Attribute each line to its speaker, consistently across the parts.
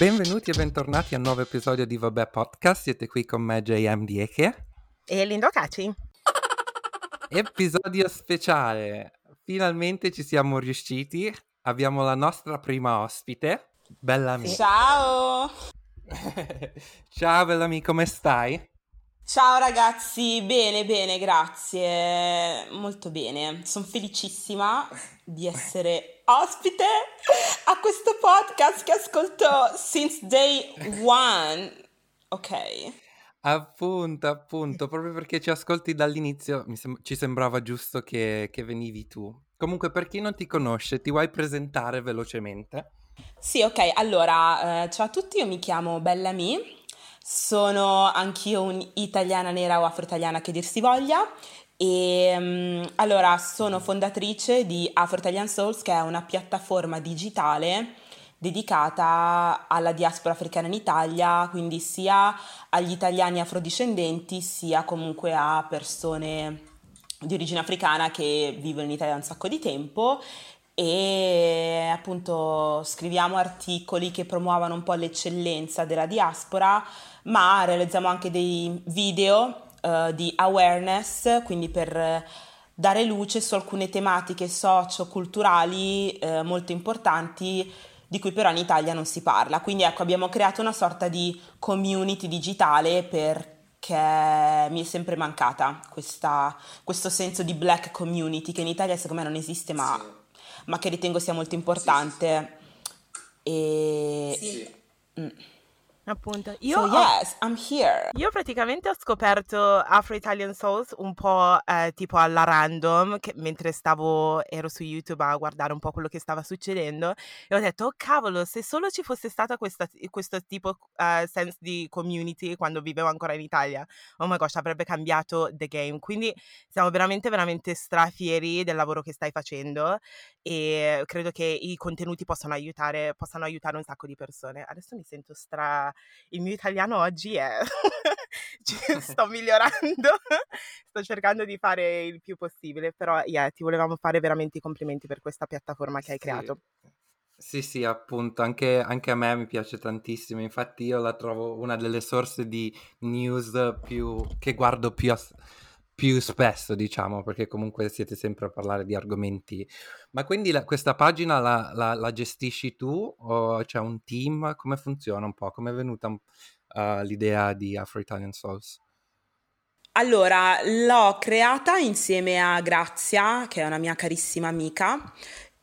Speaker 1: Benvenuti e bentornati a un nuovo episodio di Vabbè Podcast. Siete qui con me, JM Dieke.
Speaker 2: E Lindo Caci.
Speaker 1: Episodio speciale. Finalmente ci siamo riusciti. Abbiamo la nostra prima ospite, Bellamy.
Speaker 3: Ciao!
Speaker 1: Ciao Bellamy, come stai?
Speaker 3: Ciao ragazzi, bene, bene, grazie. Molto bene. Sono felicissima di essere ospite a questo podcast che ascolto since day one. Ok.
Speaker 1: Appunto, appunto, proprio perché ci ascolti dall'inizio sem- ci sembrava giusto che, che venivi tu. Comunque, per chi non ti conosce, ti vuoi presentare velocemente?
Speaker 3: Sì, ok, allora, eh, ciao a tutti, io mi chiamo Bellamy, sono anch'io un'italiana nera o afro-italiana che dir si voglia. E um, allora sono fondatrice di Afro Italian Souls che è una piattaforma digitale dedicata alla diaspora africana in Italia, quindi sia agli italiani afrodiscendenti sia comunque a persone di origine africana che vivono in Italia da un sacco di tempo. E appunto scriviamo articoli che promuovono un po' l'eccellenza della diaspora, ma realizziamo anche dei video uh, di awareness, quindi per dare luce su alcune tematiche socio-culturali uh, molto importanti di cui però in Italia non si parla. Quindi ecco, abbiamo creato una sorta di community digitale perché mi è sempre mancata questa, questo senso di black community che in Italia secondo me non esiste ma... Sì ma che ritengo sia molto importante. Sì, e...
Speaker 2: Sì. Mm. Appunto, io,
Speaker 3: so, yes, I'm here.
Speaker 2: io praticamente ho scoperto Afro Italian Souls un po' eh, tipo alla random, che, mentre stavo, ero su YouTube a guardare un po' quello che stava succedendo e ho detto, oh cavolo, se solo ci fosse stata questa, questo tipo uh, sense di community quando vivevo ancora in Italia, oh my gosh, avrebbe cambiato the game. Quindi siamo veramente, veramente strafieri del lavoro che stai facendo e credo che i contenuti possano aiutare, possano aiutare un sacco di persone. Adesso mi sento stra... Il mio italiano oggi è... sto migliorando, sto cercando di fare il più possibile, però yeah, ti volevamo fare veramente i complimenti per questa piattaforma che hai
Speaker 1: sì.
Speaker 2: creato.
Speaker 1: Sì, sì, appunto, anche, anche, a me mi piace tantissimo, infatti io la trovo una delle sorse di news più, che guardo più, a, più spesso, diciamo, perché comunque siete sempre a parlare di argomenti. Ma quindi la, questa pagina la, la, la, gestisci tu o c'è un team? Come funziona un po'? Come è venuta uh, l'idea di Afro Italian Souls?
Speaker 3: Allora, l'ho creata insieme a Grazia, che è una mia carissima amica,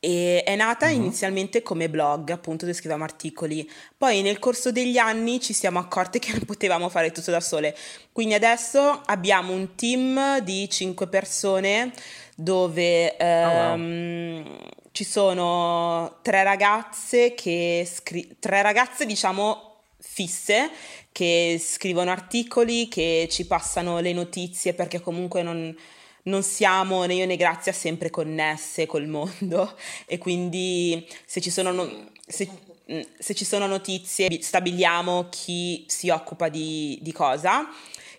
Speaker 3: e è nata uh-huh. inizialmente come blog, appunto dove scriviamo articoli. Poi nel corso degli anni ci siamo accorte che non potevamo fare tutto da sole. Quindi adesso abbiamo un team di 5 persone dove ehm, oh, wow. ci sono tre ragazze che scri- tre ragazze diciamo fisse che scrivono articoli, che ci passano le notizie perché comunque non non siamo né io né Grazia sempre connesse col mondo e quindi se ci sono, no- se, mm, se ci sono notizie stabiliamo chi si occupa di, di cosa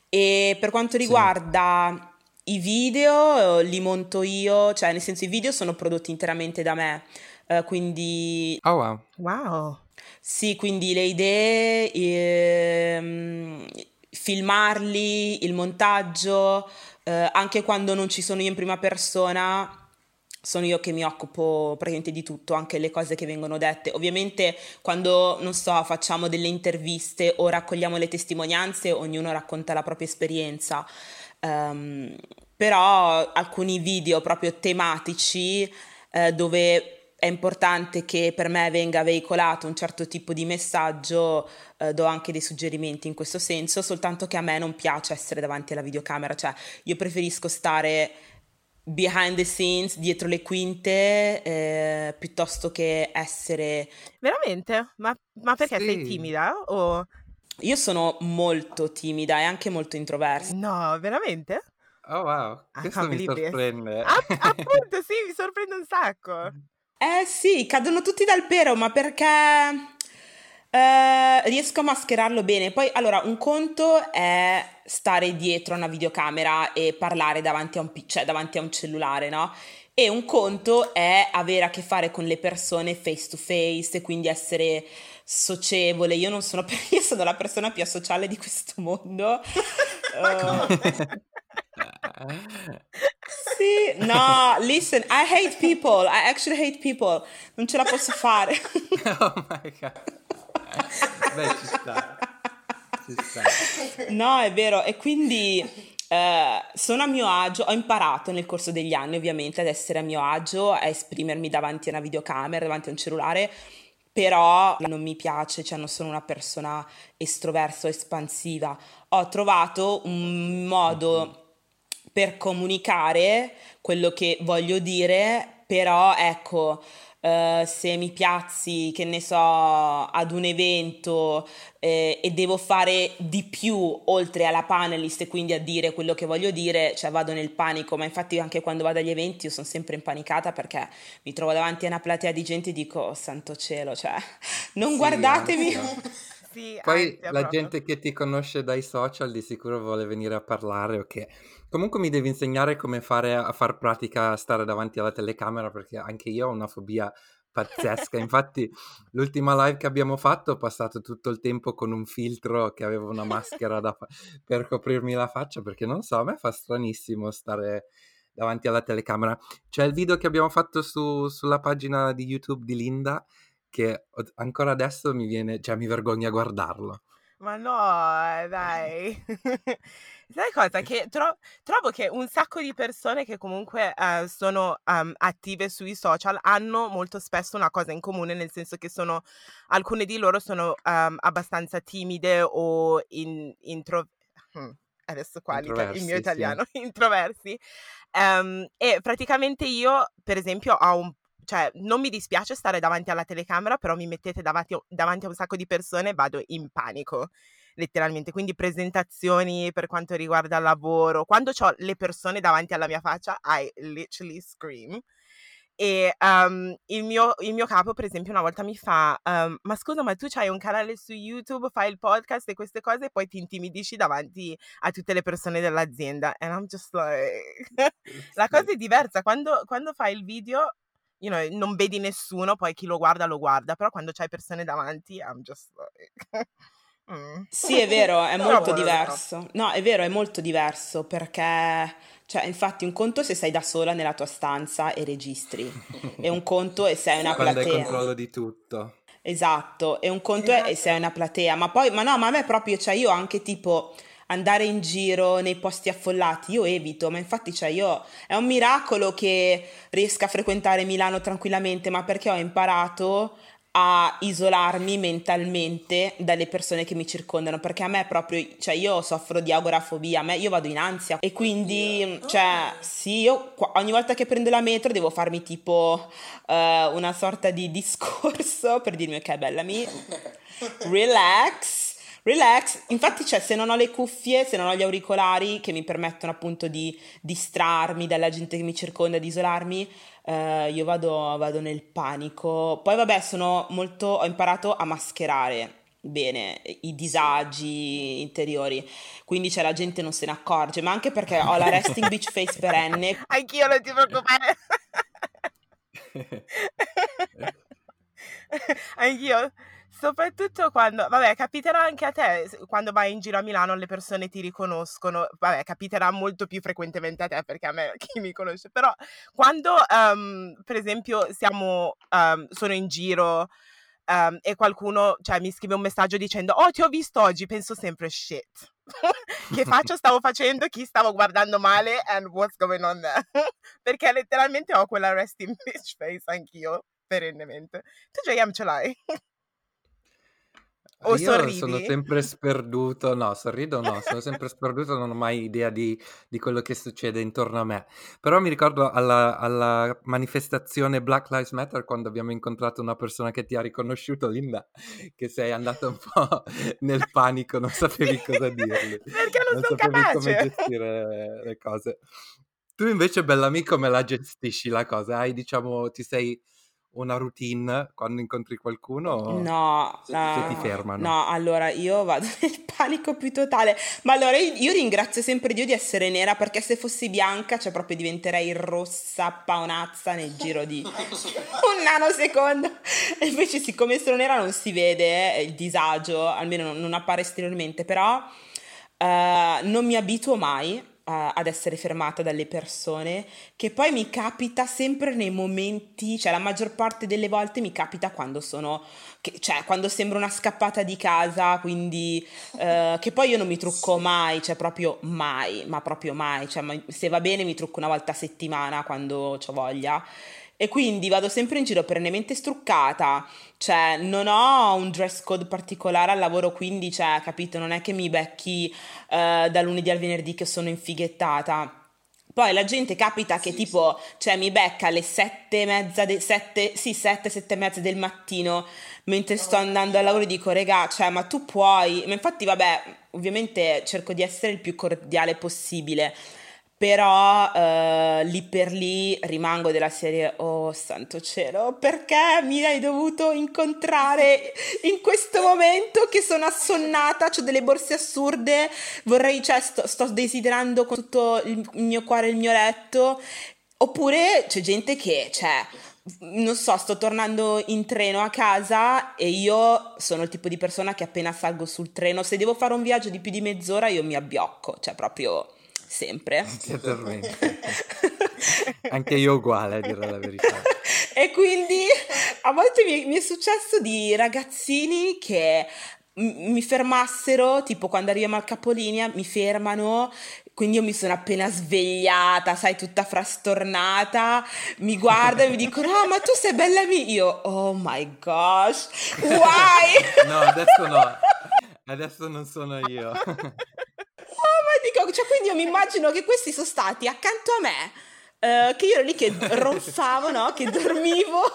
Speaker 3: e per quanto riguarda sì. i video li monto io, cioè nel senso i video sono prodotti interamente da me, uh, quindi...
Speaker 1: Oh wow.
Speaker 2: Wow.
Speaker 3: Sì, quindi le idee, ehm, filmarli, il montaggio, eh, anche quando non ci sono io in prima persona, sono io che mi occupo praticamente di tutto, anche le cose che vengono dette. Ovviamente quando, non so, facciamo delle interviste o raccogliamo le testimonianze, ognuno racconta la propria esperienza. Um, però alcuni video proprio tematici eh, dove è importante che per me venga veicolato un certo tipo di messaggio, eh, do anche dei suggerimenti in questo senso, soltanto che a me non piace essere davanti alla videocamera, cioè io preferisco stare behind the scenes, dietro le quinte, eh, piuttosto che essere...
Speaker 2: Veramente? Ma, ma perché sì. sei timida? O...
Speaker 3: Io sono molto timida e anche molto introversa.
Speaker 2: No, veramente?
Speaker 1: Oh wow, questo mi sorprende.
Speaker 2: Ah, appunto, sì, mi sorprende un sacco.
Speaker 3: Eh sì, cadono tutti dal pero, ma perché eh, riesco a mascherarlo bene. Poi, allora, un conto è stare dietro a una videocamera e parlare davanti a un, cioè, davanti a un cellulare, no? e un conto è avere a che fare con le persone face to face e quindi essere socievole. Io non sono, io sono la persona più asociale di questo mondo. Uh, sì, no, listen, I hate people. I actually hate people. Non ce la posso fare. oh my god. Beh, ci sta. Ci sta. No, è vero. E quindi Uh, sono a mio agio, ho imparato nel corso degli anni ovviamente ad essere a mio agio, a esprimermi davanti a una videocamera, davanti a un cellulare, però non mi piace, cioè non sono una persona estroversa o espansiva. Ho trovato un modo per comunicare quello che voglio dire, però ecco, Uh, se mi piazzi, che ne so, ad un evento eh, e devo fare di più oltre alla panelist e quindi a dire quello che voglio dire, cioè vado nel panico, ma infatti anche quando vado agli eventi io sono sempre impanicata perché mi trovo davanti a una platea di gente e dico, oh, santo cielo, cioè non sì, guardatemi.
Speaker 1: Sì, Poi la proprio. gente che ti conosce dai social di sicuro vuole venire a parlare o okay. Comunque mi devi insegnare come fare a far pratica a stare davanti alla telecamera perché anche io ho una fobia pazzesca. Infatti l'ultima live che abbiamo fatto ho passato tutto il tempo con un filtro che aveva una maschera fa- per coprirmi la faccia perché non so, a me fa stranissimo stare davanti alla telecamera. C'è il video che abbiamo fatto su, sulla pagina di YouTube di Linda che ancora adesso mi viene, cioè mi vergogna a guardarlo.
Speaker 2: Ma no, dai. Sai cosa? Che tro- trovo che un sacco di persone che comunque eh, sono um, attive sui social hanno molto spesso una cosa in comune, nel senso che sono, alcune di loro sono um, abbastanza timide o in, intro... Hmm, adesso qua il mio italiano, sì. introversi. Um, e praticamente io, per esempio, ho un cioè, non mi dispiace stare davanti alla telecamera, però mi mettete davanti, davanti a un sacco di persone e vado in panico, letteralmente. Quindi presentazioni per quanto riguarda il lavoro, quando ho le persone davanti alla mia faccia, I literally scream. E um, il, mio, il, mio, capo, per esempio, una volta mi fa: um, Ma scusa, ma tu hai un canale su YouTube, fai il podcast e queste cose, e poi ti intimidisci davanti a tutte le persone dell'azienda. And I'm just like. La cosa è diversa. Quando, quando fai il video, you know, non vedi nessuno, poi chi lo guarda lo guarda, però quando c'hai persone davanti, I'm just like...
Speaker 3: mm. Sì, è vero, è molto diverso. No, è vero, è molto diverso perché, cioè, infatti un conto se sei da sola nella tua stanza e registri, e un conto e sei una
Speaker 1: quando
Speaker 3: platea.
Speaker 1: Quando hai controllo di tutto.
Speaker 3: Esatto, e un conto esatto. è e sei una platea, ma poi, ma no, ma a me proprio, cioè io anche tipo andare in giro nei posti affollati, io evito, ma infatti cioè io è un miracolo che riesca a frequentare Milano tranquillamente, ma perché ho imparato a isolarmi mentalmente dalle persone che mi circondano perché a me proprio cioè io soffro di agorafobia a me io vado in ansia e quindi cioè sì io ogni volta che prendo la metro devo farmi tipo uh, una sorta di discorso per dirmi ok bella mi relax relax. Infatti, cioè, se non ho le cuffie, se non ho gli auricolari che mi permettono appunto di distrarmi dalla gente che mi circonda, di isolarmi, eh, io vado, vado nel panico. Poi, vabbè, sono molto. ho imparato a mascherare bene i disagi interiori quindi cioè la gente non se ne accorge ma anche perché ho la resting beach face perenne
Speaker 2: anch'io non ti preoccupare anch'io Soprattutto quando, vabbè, capiterà anche a te quando vai in giro a Milano le persone ti riconoscono, vabbè, capiterà molto più frequentemente a te perché a me chi mi conosce, però quando, um, per esempio, siamo, um, sono in giro um, e qualcuno, cioè, mi scrive un messaggio dicendo, oh, ti ho visto oggi, penso sempre, shit, che faccio stavo facendo, chi stavo guardando male and what's going on there, perché letteralmente ho quella resting bitch face anch'io, perennemente. Tu, JM, ce l'hai? O
Speaker 1: Io
Speaker 2: sorridi?
Speaker 1: sono sempre sperduto, no, sorrido no, sono sempre sperduto, non ho mai idea di, di quello che succede intorno a me. Però mi ricordo alla, alla manifestazione Black Lives Matter quando abbiamo incontrato una persona che ti ha riconosciuto, Linda, che sei andata un po' nel panico, non sapevi cosa dirgli,
Speaker 2: Perché non,
Speaker 1: non
Speaker 2: sono
Speaker 1: sapevi come
Speaker 2: capace.
Speaker 1: gestire le cose. Tu invece, bell'amico, me la gestisci la cosa, hai diciamo, ti sei una routine quando incontri qualcuno?
Speaker 3: No,
Speaker 1: se uh, ti fermano.
Speaker 3: No, allora io vado nel panico più totale. Ma allora io, io, ringrazio sempre Dio di essere nera perché se fossi bianca, cioè proprio diventerei rossa paonazza nel giro di un nanosecondo. E invece siccome sono nera non si vede eh, il disagio, almeno non, non appare esteriormente, però uh, non mi abituo mai ad essere fermata dalle persone, che poi mi capita sempre nei momenti, cioè la maggior parte delle volte mi capita quando sono, che, cioè quando sembro una scappata di casa, quindi uh, che poi io non mi trucco mai, cioè proprio mai, ma proprio mai, cioè se va bene mi trucco una volta a settimana quando ho voglia e quindi vado sempre in giro perennemente struccata, cioè non ho un dress code particolare al lavoro, quindi, cioè, capito, non è che mi becchi uh, da lunedì al venerdì che sono infighettata. Poi la gente capita che sì, tipo, sì. cioè mi becca alle sette e mezza, de- sette, sì, sette, sette e mezza del mattino mentre sto andando al lavoro e dico, regà, cioè, ma tu puoi, ma infatti, vabbè, ovviamente cerco di essere il più cordiale possibile, però uh, lì per lì rimango della serie oh santo cielo perché mi hai dovuto incontrare in questo momento che sono assonnata ho delle borse assurde vorrei cioè sto, sto desiderando con tutto il mio cuore il mio letto. Oppure c'è gente che cioè non so, sto tornando in treno a casa e io sono il tipo di persona che appena salgo sul treno, se devo fare un viaggio di più di mezz'ora io mi abbiocco, cioè proprio sempre.
Speaker 1: Addormenti. Anche io uguale, a dire la verità.
Speaker 3: e quindi a volte mi, mi è successo di ragazzini che mi fermassero, tipo quando arriviamo al capolinea, mi fermano, quindi io mi sono appena svegliata, sai, tutta frastornata, mi guardano e mi dicono, ah, ma tu sei bella mia, io, oh my gosh, why?
Speaker 1: no, adesso no, adesso non sono io.
Speaker 3: Oh, ma dico, cioè, quindi io mi immagino che questi sono stati accanto a me, uh, che io ero lì che ronfavo, no? Che dormivo.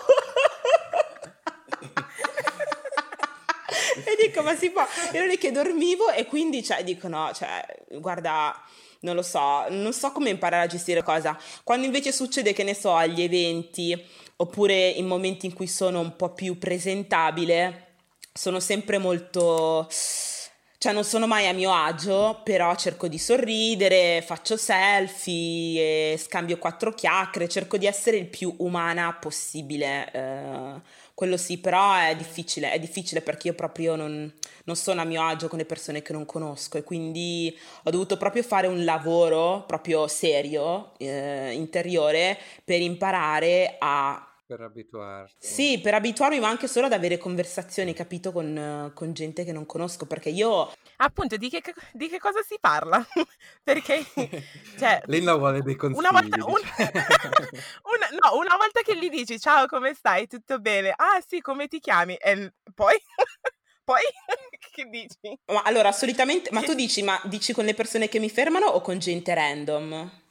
Speaker 3: e dico, ma si può? Ero lì che dormivo e quindi, cioè, dico, no, cioè, guarda, non lo so, non so come imparare a gestire cosa. Quando invece succede, che ne so, agli eventi, oppure in momenti in cui sono un po' più presentabile, sono sempre molto cioè non sono mai a mio agio, però cerco di sorridere, faccio selfie, scambio quattro chiacchiere, cerco di essere il più umana possibile. Eh, quello sì, però è difficile, è difficile perché io proprio non, non, sono a mio agio con le persone che non conosco e quindi ho dovuto proprio fare un lavoro proprio serio, eh, interiore, per imparare a
Speaker 1: per abituarsi.
Speaker 3: Sì, per abituarmi, ma anche solo ad avere conversazioni, capito, con, con gente che non conosco, perché io...
Speaker 2: Appunto, di che, di che cosa si parla? perché,
Speaker 1: cioè... Linda vuole dei consigli. Una volta, un...
Speaker 2: una, no, una volta che gli dici, ciao, come stai? Tutto bene? Ah, sì, come ti chiami? E poi... Poi che dici?
Speaker 3: Ma allora, solitamente, ma tu dici, ma dici con le persone che mi fermano o con gente random?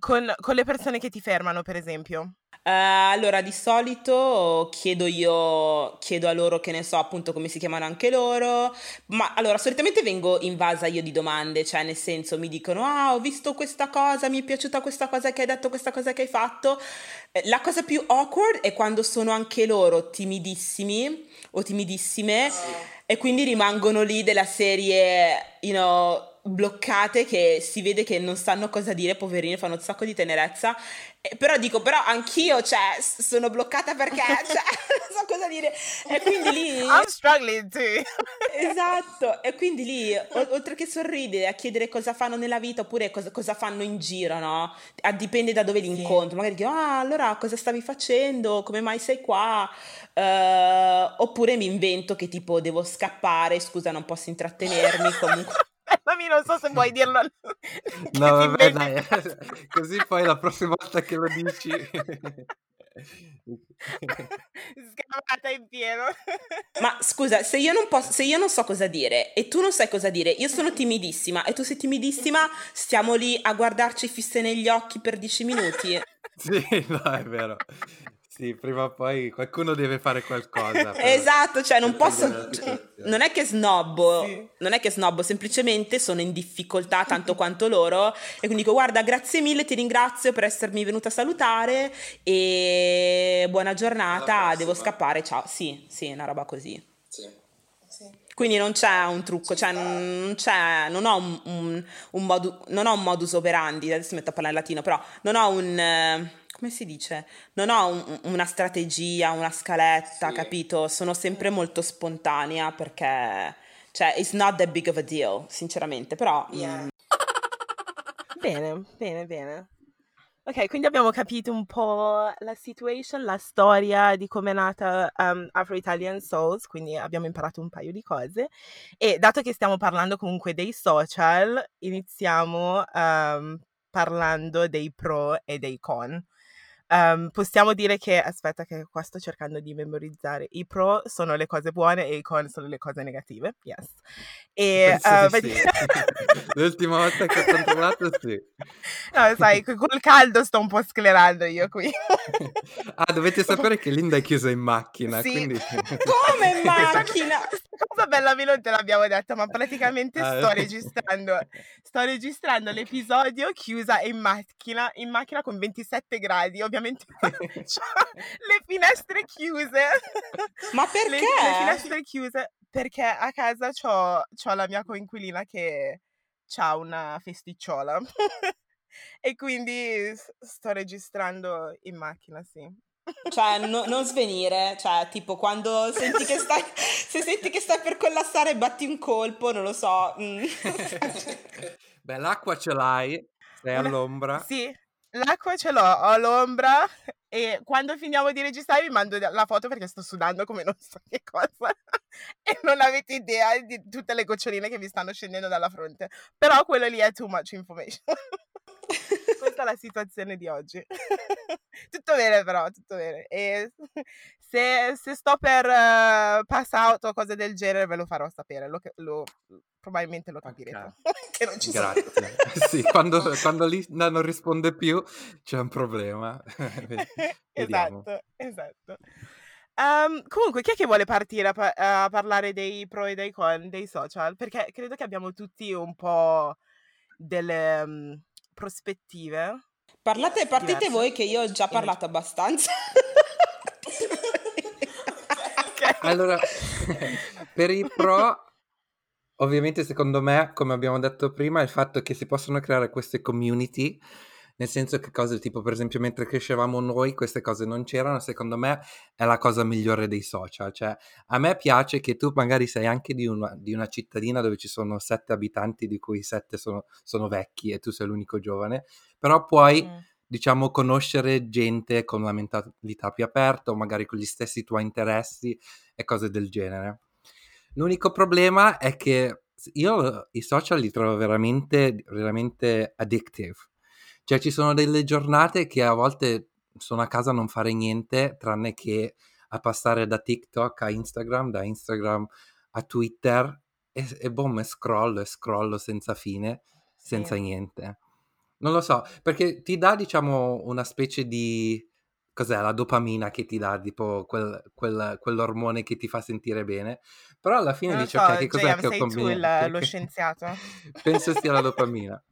Speaker 2: Con, con le persone che ti fermano, per esempio.
Speaker 3: Uh, allora, di solito chiedo io, chiedo a loro che ne so appunto come si chiamano anche loro, ma allora solitamente vengo invasa io di domande, cioè nel senso mi dicono ah ho visto questa cosa, mi è piaciuta questa cosa che hai detto, questa cosa che hai fatto. Eh, la cosa più awkward è quando sono anche loro timidissimi o timidissime oh. e quindi rimangono lì della serie, you know, bloccate che si vede che non sanno cosa dire, poverine, fanno un sacco di tenerezza. Eh, però dico, però anch'io, cioè, sono bloccata perché, cioè, non so cosa dire. E quindi lì...
Speaker 2: I'm struggling too.
Speaker 3: esatto, e quindi lì, o- oltre che sorridere, a chiedere cosa fanno nella vita oppure cosa, cosa fanno in giro, no? A, dipende da dove li incontro. Magari dico, ah, allora cosa stavi facendo? Come mai sei qua? Uh, oppure mi invento che tipo devo scappare, scusa, non posso intrattenermi comunque.
Speaker 2: Scusami, non so se vuoi dirlo.
Speaker 1: no, vabbè, dai. Così poi la prossima volta che lo dici...
Speaker 2: Scavata in pieno.
Speaker 3: Ma scusa, se io, non posso, se io non so cosa dire e tu non sai cosa dire, io sono timidissima e tu sei timidissima, stiamo lì a guardarci fisse negli occhi per dieci minuti.
Speaker 1: Sì, no, è vero. Sì, prima o poi qualcuno deve fare qualcosa. per-
Speaker 3: Esatto, cioè non posso...
Speaker 1: situazione.
Speaker 3: Non è che snobbo,
Speaker 2: Sì.
Speaker 3: non è che snobbo, semplicemente sono in difficoltà tanto quanto loro e quindi dico guarda grazie mille, ti ringrazio per essermi venuta a salutare e buona giornata, devo scappare, ciao. Sì, sì, una roba così.
Speaker 1: Sì.
Speaker 3: Quindi non c'è un trucco, cioè non c'è, non ho un, un- un modu- non ho un modus operandi, adesso metto a parlare in latino, però non ho un, come si dice? Non ho un- una strategia, una scaletta,
Speaker 1: Sì.
Speaker 3: capito? Sono sempre molto spontanea perché, cioè, it's not that big of a deal, sinceramente, però... mm,
Speaker 2: Bene, bene, bene. Ok, quindi abbiamo capito un po' la situation, la storia di come è nata um, Afro Italian Souls, quindi abbiamo imparato un paio di cose. E dato che stiamo parlando comunque dei social, iniziamo um, parlando dei pro e dei con. Um, possiamo dire che, aspetta che qua sto cercando di memorizzare, i pro sono le cose buone e i con sono le cose negative, yes. E, uh,
Speaker 1: di
Speaker 2: vedi-
Speaker 1: sì. L'ultima volta che ho controllato, sì.
Speaker 2: No, sai, co- col caldo sto un po' sclerando io qui.
Speaker 1: Ah, dovete sapere che Linda è chiusa in macchina,
Speaker 2: Sì.
Speaker 1: quindi...
Speaker 3: Come in macchina?
Speaker 2: Questa cosa bella non te l'abbiamo detta, ma praticamente
Speaker 1: Ah,
Speaker 2: sto registrando, sto registrando l'episodio chiusa in macchina, in macchina con 27 gradi, ovviamente le finestre chiuse.
Speaker 3: Ma
Speaker 2: Le, le
Speaker 3: perché?
Speaker 2: finestre chiuse perché a casa c'ho, c'ho la mia coinquilina che ha una festicciola. E quindi sto registrando in macchina, sì.
Speaker 3: Cioè, no- non svenire, cioè, tipo, quando senti che stai, se senti che stai per collassare, batti un colpo, non lo so. mm.
Speaker 1: Beh, l'acqua ce l'hai, sei all'ombra.
Speaker 2: Sì, l'acqua ce l'ho, ho l'ombra e quando finiamo di registrare vi mando la foto perché sto sudando come non so che cosa e non avete idea di tutte le goccioline che vi stanno scendendo dalla fronte. Però quello lì è too much information. Questa è la situazione di oggi. Tutto bene però, tutto bene. E se, se sto per uh, pass out o cose del genere ve lo farò sapere, lo, lo- probabilmente lo capirete. che non ci sono.
Speaker 1: Grazie. sì, quando, quando Linda non risponde più c'è un problema.
Speaker 2: Esatto, esatto. Ehm, comunque, chi è che vuole partire a, pa- a parlare dei pro e dei con dei social? Perché credo che abbiamo tutti un po' delle mm, prospettive.
Speaker 3: Parlate, partite
Speaker 2: Diverse.
Speaker 3: voi che io ho già parlato abbastanza.
Speaker 1: Allora, per i pro, ovviamente secondo me, come abbiamo detto prima, il fatto che si possono creare queste community, nel senso che cose tipo, per esempio, mentre crescevamo noi, queste cose non c'erano, secondo me è la cosa migliore dei social. Cioè, a me piace che tu magari sei anche di una, di una cittadina dove ci sono sette abitanti, di cui sette sono, sono vecchi e tu sei l'unico giovane, però puoi
Speaker 2: Mm.
Speaker 1: diciamo, conoscere gente con una mentalità più aperta o magari con gli stessi tuoi interessi e cose del genere. L'unico problema è che io i social li trovo veramente, veramente addictive. Cioè ci sono delle giornate che a volte sono a casa a non fare niente tranne che a passare da TikTok a Instagram, da Instagram a Twitter e, e boom, e scrollo e scrollo senza fine, senza
Speaker 2: Sì.
Speaker 1: niente. Non lo so, perché ti dà, diciamo, una specie di... Cos'è? La dopamina che ti dà, tipo quel, quel- quell'ormone che ti fa sentire bene. Però alla fine
Speaker 2: Non
Speaker 1: dici,
Speaker 2: so,
Speaker 1: ok, che cos'è
Speaker 2: JM,
Speaker 1: che ho
Speaker 2: sei tu
Speaker 1: combinato?
Speaker 2: il- lo scienziato?
Speaker 1: Penso sia la dopamina.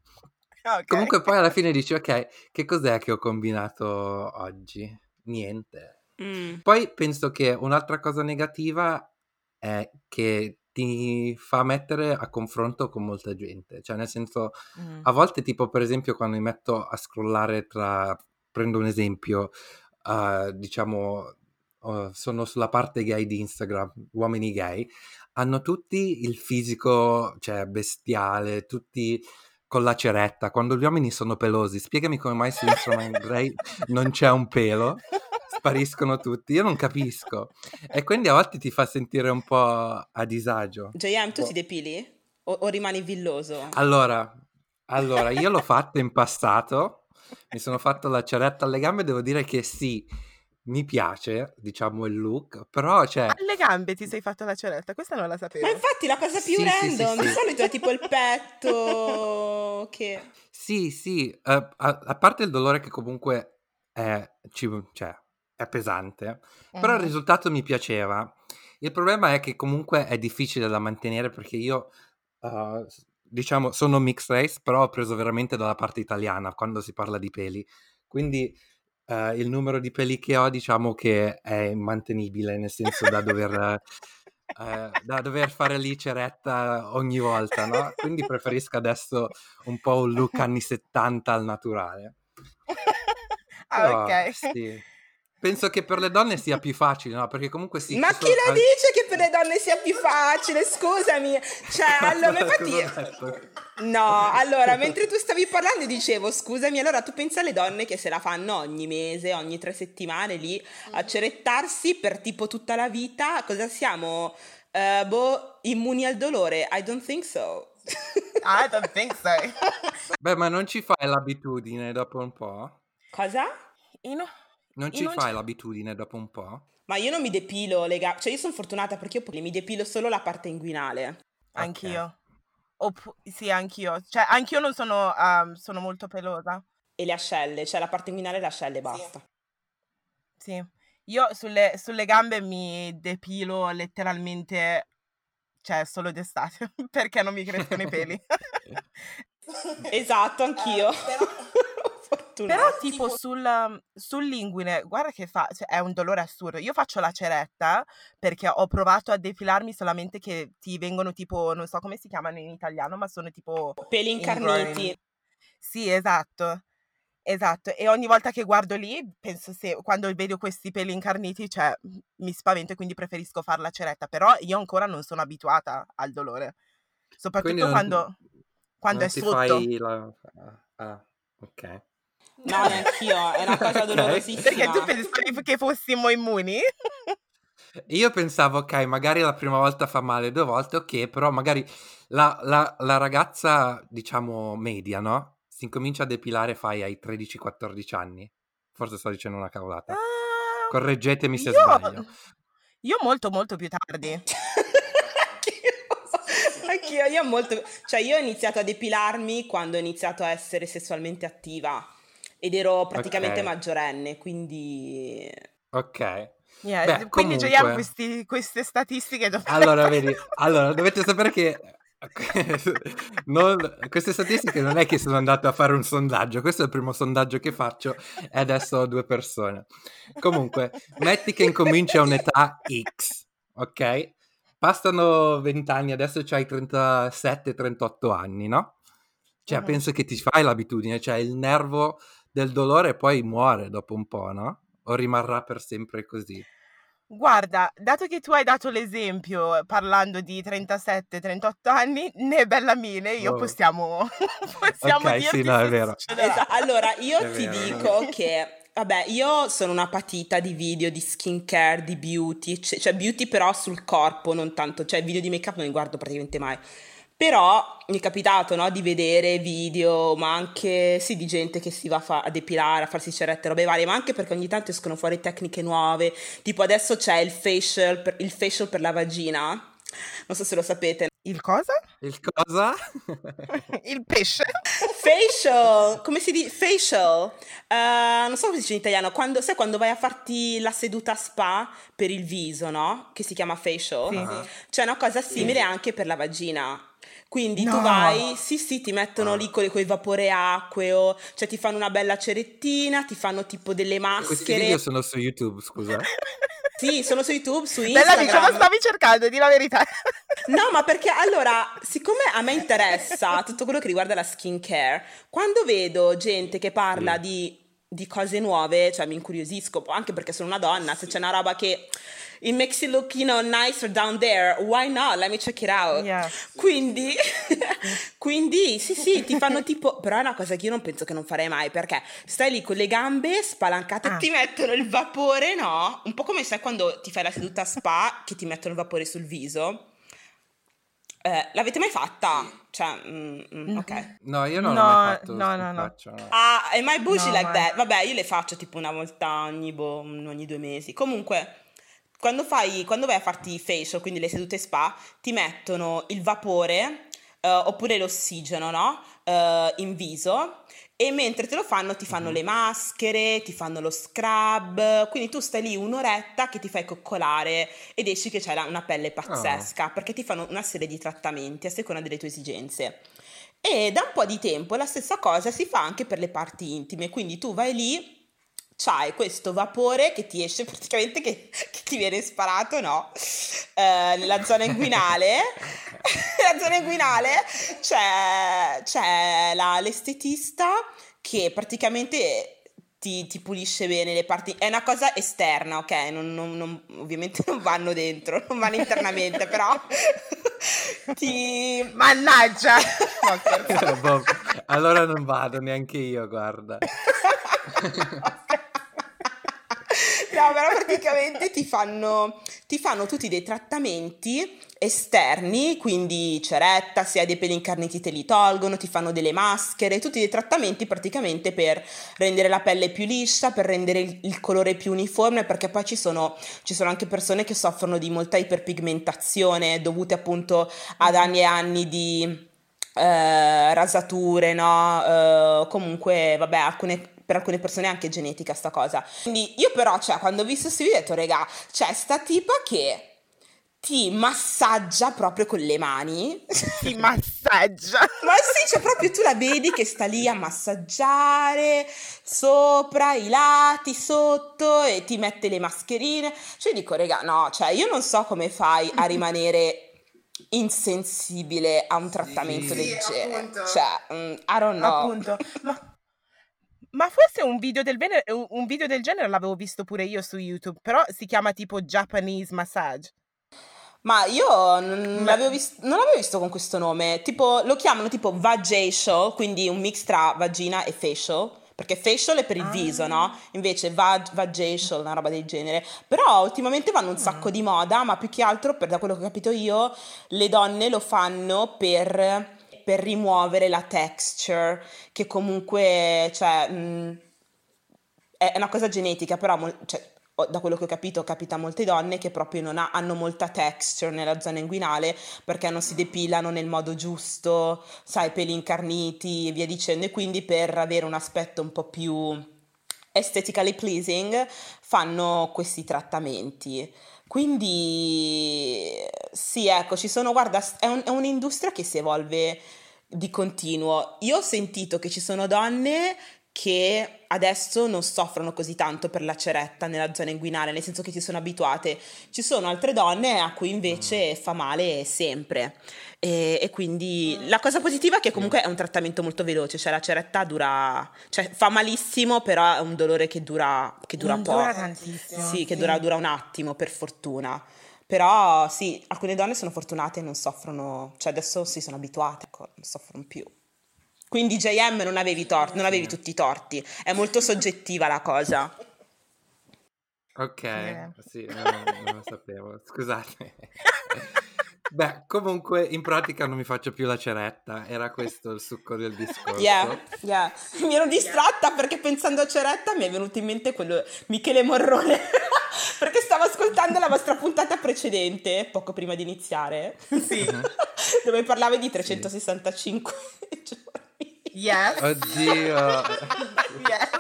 Speaker 2: Ah, ok.
Speaker 1: Comunque poi alla fine dici, ok, che cos'è che ho combinato oggi? Niente.
Speaker 3: Mm.
Speaker 1: Poi penso che un'altra cosa negativa è che ti fa mettere a confronto con molta gente. Cioè, nel senso,
Speaker 2: Mm.
Speaker 1: a volte, tipo, per esempio, quando mi metto a scrollare tra... Prendo un esempio, eh, diciamo, eh, sono sulla parte gay di Instagram, uomini gay, hanno tutti il fisico, cioè, bestiale, tutti con la ceretta, quando gli uomini sono pelosi. Spiegami come mai su Instagram Grey non c'è un pelo, spariscono tutti, io non capisco. E quindi a volte ti fa sentire un po' a disagio.
Speaker 3: JM, tu
Speaker 1: Boh.
Speaker 3: ti depili? O, o rimani villoso?
Speaker 1: Allora, allora, io l'ho fatto in passato, mi sono fatto la ceretta alle gambe, devo dire che sì, mi piace, diciamo, il look, però, cioè,
Speaker 2: Alle gambe ti sei fatto la ceretta, questa non la sapevo.
Speaker 3: Ma infatti la cosa più
Speaker 1: Sì, sì, sì,
Speaker 3: random, di
Speaker 1: sì.
Speaker 3: solito è tipo il petto che...
Speaker 1: sì, sì, eh, a, a parte il dolore che comunque è, ci, cioè, è pesante, però il risultato mi piaceva. Il problema è che comunque è difficile da mantenere perché io, uh, diciamo, sono mixed race, però ho preso veramente dalla parte italiana quando si parla di peli. Quindi eh, il numero di peli che ho, diciamo che è immantenibile, nel senso da dover, eh, da dover fare lì ceretta ogni volta, no? Quindi preferisco adesso un po' un look anni 70 al naturale.
Speaker 2: Ah,
Speaker 1: Però,
Speaker 2: ok.
Speaker 1: sì. Penso che per le donne sia più facile, no? Perché comunque sì.
Speaker 3: Ma chi
Speaker 1: sono
Speaker 3: lo dice che per le donne sia più facile? Scusami. Cioè, allora, infatti... No, allora, mentre tu stavi parlando dicevo, scusami, allora tu pensa alle donne che se la fanno ogni mese, ogni tre settimane lì a cerettarsi per tipo tutta la vita, cosa siamo? Eh, boh, immuni al dolore? I don't think so.
Speaker 2: I don't think so.
Speaker 1: Beh, ma non ci fai l'abitudine dopo un po'?
Speaker 3: Cosa?
Speaker 2: In-
Speaker 1: Non ci
Speaker 2: un
Speaker 1: fai
Speaker 2: ce-
Speaker 1: l'abitudine dopo un po'?
Speaker 3: Ma io non mi depilo le gambe, cioè io sono fortunata perché io mi depilo solo la parte inguinale.
Speaker 2: Anch'io. Oppu- sì, anch'io. Cioè, anch'io non sono, um, sono molto pelosa.
Speaker 3: E le ascelle, cioè la parte inguinale e le ascelle, basta.
Speaker 2: Sì. Io sulle, sulle gambe mi depilo letteralmente, cioè, solo d'estate, perché non mi crescono i peli.
Speaker 3: Esatto, anch'io. Fortunata.
Speaker 2: Però tipo sul, sull'inguine, guarda che fa, cioè, è un dolore assurdo. Io faccio la ceretta perché ho provato a depilarmi solamente che ti vengono tipo, non so come si chiamano in italiano, ma sono tipo...
Speaker 3: Peli incarniti.
Speaker 2: Sì, esatto. Esatto, e ogni volta che guardo lì, penso se quando vedo questi peli incarniti, cioè mi spavento e quindi preferisco fare la ceretta, però io ancora non sono abituata al dolore, soprattutto
Speaker 1: Quindi non-
Speaker 2: quando, quando
Speaker 1: non
Speaker 2: è
Speaker 1: ti
Speaker 2: sotto.
Speaker 1: fai la... Ah, ok.
Speaker 3: No, neanch'io, è una cosa
Speaker 1: Ok.
Speaker 3: dolorosissima.
Speaker 2: Perché tu pensavi che fossimo immuni?
Speaker 1: Io pensavo, ok, magari la prima volta fa male, due volte, ok, però magari la, la- la ragazza, diciamo, media, no? Si incomincia a depilare, fai ai 13-14 anni. Forse sto dicendo una cavolata.
Speaker 2: Ah,
Speaker 1: Correggetemi se
Speaker 2: io,
Speaker 1: sbaglio.
Speaker 2: io molto molto più tardi.
Speaker 3: Anch'io. Anch'io, io molto... Cioè, io ho iniziato a depilarmi quando ho iniziato a essere sessualmente attiva ed ero praticamente
Speaker 1: Ok.
Speaker 3: maggiorenne, quindi...
Speaker 1: Ok.
Speaker 2: Yeah,
Speaker 1: Beh,
Speaker 2: quindi giochiamo
Speaker 1: comunque-
Speaker 2: questi- queste statistiche. dove-
Speaker 1: Allora, vedi, allora, dovete sapere che non- queste statistiche non è che sono andato a fare un sondaggio, questo è il primo sondaggio che faccio e adesso ho due persone. Comunque, metti che incominci a un'età X, ok? Passano 20 anni, adesso c'hai 37-38 anni, no? Cioè,
Speaker 2: Mhm.
Speaker 1: penso che ti fai l'abitudine, cioè il nervo del dolore poi muore dopo un po', no? O rimarrà per sempre così?
Speaker 2: Guarda, dato che tu hai dato l'esempio parlando di 37-38 anni, né bella mine, io
Speaker 1: Oh.
Speaker 2: possiamo, possiamo
Speaker 1: Ok, sì, no, è vero.
Speaker 2: succederà.
Speaker 3: Esa- allora, io
Speaker 1: È
Speaker 3: ti
Speaker 1: vero,
Speaker 3: dico
Speaker 1: vero.
Speaker 3: che, vabbè, io sono una patita di video di skincare, di beauty, cioè beauty però sul corpo, non tanto, cioè video di make up non li guardo praticamente mai. Però mi è capitato, no, di vedere video, ma anche, sì, di gente che si va a, fa- a depilare, a farsi cerette, robe varie, ma anche perché ogni tanto escono fuori tecniche nuove, tipo adesso c'è il facial per, il facial per la vagina, non so se lo sapete.
Speaker 2: Il cosa?
Speaker 1: Il cosa?
Speaker 2: Il pesce?
Speaker 3: Facial, come si dice? Facial, Eh, non so come si dice in italiano, quando, sai quando vai a farti la seduta spa per il viso, no? Che si chiama facial.
Speaker 2: Sì.
Speaker 1: Ah.
Speaker 3: C'è una cosa simile anche per la vagina. Quindi tu
Speaker 2: No.
Speaker 3: vai, sì sì, ti mettono lì con quei vapore acqueo, cioè ti fanno una bella cerettina, ti fanno tipo delle
Speaker 1: Questi
Speaker 3: maschere.
Speaker 1: video sono su YouTube, scusa.
Speaker 3: Sì, sono su YouTube, su
Speaker 2: Bella
Speaker 3: Instagram.
Speaker 2: ma stavi cercando, di la verità.
Speaker 3: No, ma perché allora, siccome a me interessa tutto quello che riguarda la skincare, quando vedo gente che parla
Speaker 1: Sì.
Speaker 3: di, di cose nuove, cioè mi incuriosisco, anche perché sono una donna, se c'è una roba che it makes you look, you know, nicer down there, why not? Let me check it out.
Speaker 2: Yeah.
Speaker 3: Quindi, quindi sì, sì, ti fanno tipo, però è una cosa che io non penso che non farei mai, perché stai lì con le gambe spalancate,
Speaker 2: Ah.
Speaker 3: ti mettono il vapore, no? Un po' come sai quando ti fai la seduta spa, che ti mettono il vapore sul viso. Eh, l'avete mai fatta? Cioè, mm, mm, ok.
Speaker 1: No, io non
Speaker 2: No,
Speaker 1: l'ho mai fatto.
Speaker 2: no, no, no.
Speaker 1: faccio, no.
Speaker 3: Ah, am I bougie
Speaker 2: No,
Speaker 3: like that? Vabbè, io le faccio tipo una volta ogni, boh, ogni due mesi. Comunque, quando, fai, quando vai a farti i facial, quindi le sedute spa, ti mettono il vapore eh, oppure l'ossigeno, no? Eh, in viso e mentre te lo fanno ti fanno le maschere, ti fanno lo scrub, quindi tu stai lì un'oretta che ti fai coccolare ed esci che c'hai una pelle pazzesca oh. perché ti fanno una serie di trattamenti a seconda delle tue esigenze. E da un po' di tempo la stessa cosa si fa anche per le parti intime, quindi tu vai lì c'hai questo vapore che ti esce praticamente che, che ti viene sparato, no? Eh, nella zona inguinale, nella zona inguinale c'è, c'è la, l'estetista che praticamente ti, ti, pulisce bene le parti. È una cosa esterna, ok? Non, non, non, ovviamente non vanno dentro, non vanno internamente, però ti.
Speaker 2: Mannaggia!
Speaker 1: No, allora non vado neanche io, guarda.
Speaker 3: No, però praticamente ti fanno, ti fanno tutti dei trattamenti esterni, quindi ceretta, se hai dei peli incarniti te li tolgono, ti fanno delle maschere, tutti dei trattamenti praticamente per rendere la pelle più liscia, per rendere il, il colore più uniforme, perché poi ci sono, ci sono, anche persone che soffrono di molta iperpigmentazione dovute appunto ad anni e anni di... Uh, rasature, no? Uh, comunque, vabbè, alcune per alcune persone è anche genetica sta cosa. Quindi io però, cioè, quando ho visto questo video ho detto, regà, c'è sta tipa che ti massaggia proprio con le mani.
Speaker 2: Ti massaggia?
Speaker 3: Ma sì, cioè proprio tu la vedi che sta lì a massaggiare sopra, i lati, sotto e ti mette le mascherine. Cioè dico, regà, no, cioè io non so come fai a rimanere insensibile a un trattamento sì, del sì, genere. Appunto. Cioè, um, I don't know.
Speaker 2: Appunto. Ma ma forse un video del, bene- un video del genere l'avevo visto pure io su YouTube, però si chiama tipo Japanese Massage.
Speaker 3: Ma io non l'avevo, visto, non l'avevo visto con questo nome, tipo lo chiamano tipo vajacial, quindi un mix tra vagina e facial, perché facial è per il ah. viso, no? Invece vag, vajacial, una roba del genere. Però ultimamente vanno un ah. sacco di moda, ma più che altro, per, da quello che ho capito io, le donne lo fanno per per rimuovere la texture, che comunque, cioè, mh, mm, è una cosa genetica, però, cioè, da quello che ho capito, capita a molte donne che proprio non ha, hanno molta texture nella zona inguinale perché non si depilano nel modo giusto, sai, peli incarniti e via dicendo, e quindi per avere un aspetto un po' più aesthetically pleasing fanno questi trattamenti. Quindi sì, ecco, ci sono, guarda, è, un, è un'industria che si evolve di continuo. Io ho sentito che ci sono donne che adesso non soffrono così tanto per la ceretta nella zona inguinale, nel senso che si sono abituate. Ci sono altre donne a cui invece mm. fa male sempre. E, e, quindi la cosa positiva è che comunque è un trattamento molto veloce, cioè la ceretta dura, cioè fa malissimo, però è un dolore che dura, che dura
Speaker 2: poco. Dura tantissimo.
Speaker 3: Sì, che Dura, dura un attimo, per fortuna. Però sì, alcune donne sono fortunate e non soffrono, cioè adesso si sono abituate, ecco, non soffrono più. Quindi JM non avevi torti, non avevi tutti i torti, è molto soggettiva la cosa.
Speaker 1: Ok, yeah. sì, non, non lo sapevo, scusate. Beh, comunque in pratica non mi faccio più la ceretta, era questo il succo del discorso.
Speaker 3: Yeah, yeah. Mi ero distratta perché pensando a ceretta mi è venuto in mente quello Michele Morrone, perché stavo ascoltando la vostra puntata precedente, poco prima di iniziare,
Speaker 2: sì. uh-huh.
Speaker 3: dove parlavi di 365 sì. giorni.
Speaker 2: Yes.
Speaker 1: Oddio.
Speaker 2: yes.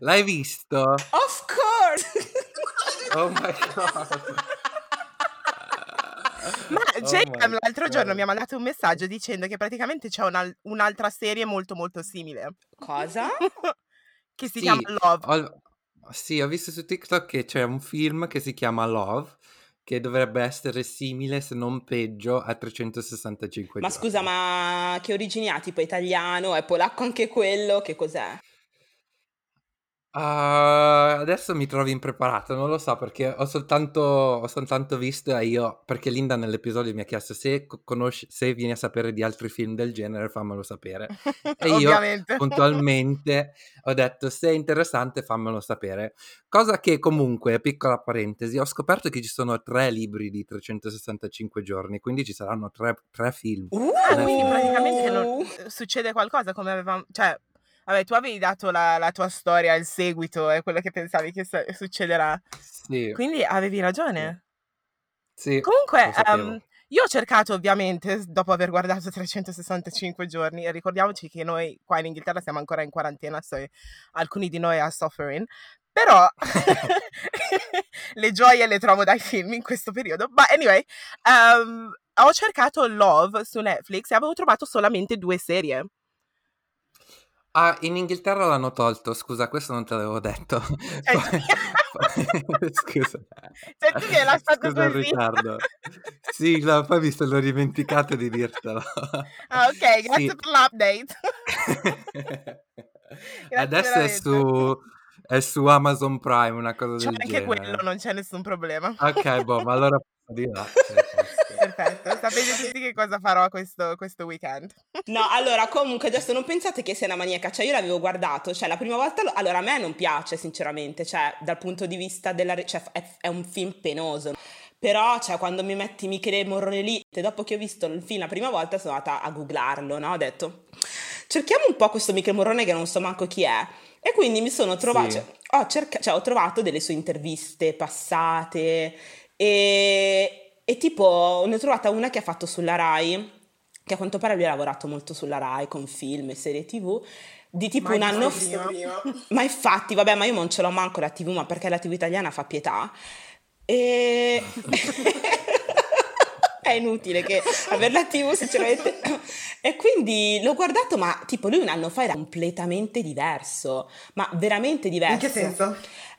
Speaker 1: L'hai visto?
Speaker 3: Of course!
Speaker 1: oh my god.
Speaker 2: Ma oh JM l'altro God. giorno mi ha mandato un messaggio dicendo che praticamente c'è una, un'altra serie molto molto simile.
Speaker 3: Cosa?
Speaker 2: che si sì, chiama Love.
Speaker 1: Ho, sì, ho visto su TikTok che c'è un film che si chiama Love che dovrebbe essere simile se non peggio a 365
Speaker 3: ma
Speaker 1: giorni.
Speaker 3: scusa ma che origini ha tipo italiano è polacco anche quello che cos'è?
Speaker 1: Uh, adesso mi trovi impreparato, non lo so perché ho soltanto, ho soltanto visto e io, perché Linda nell'episodio mi ha chiesto se conosci, se vieni a sapere di altri film del genere, fammelo sapere. E io puntualmente ho detto se è interessante fammelo sapere. Cosa che comunque, piccola parentesi, ho scoperto che ci sono tre libri di 365 giorni, quindi ci saranno tre, tre film.
Speaker 2: Uh, quindi praticamente non, succede qualcosa come avevamo, cioè Vabbè, tu avevi dato la, la tua storia, il seguito, è quello che pensavi che succederà.
Speaker 1: Sì.
Speaker 2: Quindi avevi ragione.
Speaker 1: Sì.
Speaker 2: Comunque, um, Io ho cercato ovviamente, dopo aver guardato 365 giorni, e ricordiamoci che noi qua in Inghilterra siamo ancora in quarantena, so alcuni di noi are suffering, però le gioie le trovo dai film in questo periodo. Ma anyway, um, ho cercato Love su Netflix e avevo trovato solamente due serie.
Speaker 1: Ah, in Inghilterra l'hanno tolto, scusa, questo non te l'avevo detto.
Speaker 2: Cioè,
Speaker 1: scusa.
Speaker 2: Cioè, tu mi hai lasciato
Speaker 1: Scusa
Speaker 2: così.
Speaker 1: ritardo. Sì, no, poi mi sono dimenticato di dirtelo.
Speaker 2: Ah, ok, grazie
Speaker 1: Sì.
Speaker 2: per l'update.
Speaker 1: Adesso è su, è su Amazon Prime, una cosa
Speaker 2: C'è
Speaker 1: del
Speaker 2: anche
Speaker 1: genere.
Speaker 2: quello, non c'è nessun problema.
Speaker 1: Ok, boh, ma allora di là.
Speaker 2: Perfetto, sapete tutti che cosa farò questo, questo weekend.
Speaker 3: No, allora, comunque adesso non pensate che sia una maniaca, cioè io l'avevo guardato, cioè la prima volta, lo- allora a me non piace sinceramente, cioè dal punto di vista della, re- cioè è, è un film penoso, però cioè quando mi metti Michele Morrone lì, e dopo che ho visto il film la prima volta sono andata a googlarlo, no? Ho detto, cerchiamo un po' questo Michele Morrone che non so manco chi è, e quindi mi sono trovata,
Speaker 1: Sì.
Speaker 3: cioè, ho, cerca- cioè, ho trovato delle sue interviste passate e, e tipo ne ho trovata una che ha fatto sulla Rai, che a quanto pare lui ha lavorato molto sulla Rai con film e serie tv, di tipo
Speaker 2: Mai
Speaker 3: un anno fa. Ma infatti, vabbè, ma io non ce l'ho manco la tv, ma perché la tv italiana fa pietà. E... È inutile che avere la tv sinceramente. E quindi l'ho guardato, ma tipo lui un anno fa era completamente diverso, ma veramente diverso.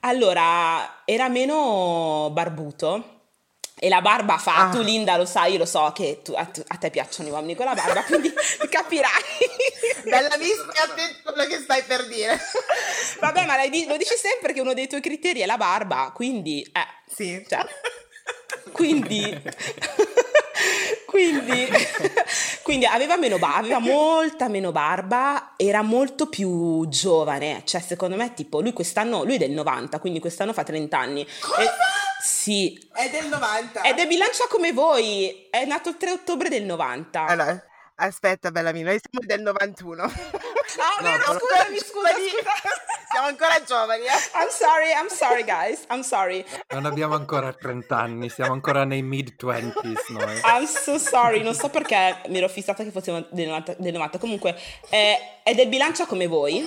Speaker 3: Allora, era meno barbuto. E la barba fa,
Speaker 2: Ah.
Speaker 3: tu Linda lo sai, io lo so che tu- a, a te piacciono i uomini con la barba, quindi capirai.
Speaker 2: Bella vista, attento quello che stai per dire.
Speaker 3: Vabbè, ma lo dici sempre che uno dei tuoi criteri è la barba, quindi... Eh,
Speaker 2: Sì.
Speaker 3: cioè, quindi... quindi... quindi aveva meno barba, aveva molta meno barba, era molto più giovane, cioè secondo me tipo lui quest'anno, lui è del 90, quindi quest'anno fa 30 anni.
Speaker 2: Cosa?
Speaker 3: E- sì,
Speaker 2: È del 90.
Speaker 3: ed è bilancia come voi, è nato il 3 ottobre del 90.
Speaker 2: Allora, aspetta, bella mia, noi siamo del 91.
Speaker 3: Ah,
Speaker 1: No,
Speaker 3: vero,
Speaker 1: però-
Speaker 3: scusami, scusa,
Speaker 2: Giovani.
Speaker 3: scusa.
Speaker 2: Siamo ancora giovani, eh?
Speaker 3: I'm sorry, I'm sorry guys, I'm sorry.
Speaker 1: Non abbiamo ancora 30 anni, siamo ancora nei mid-20s noi.
Speaker 3: I'm so sorry, non so perché mi ero fissata che fossimo del 90, del 90. comunque è, è del bilancia come voi.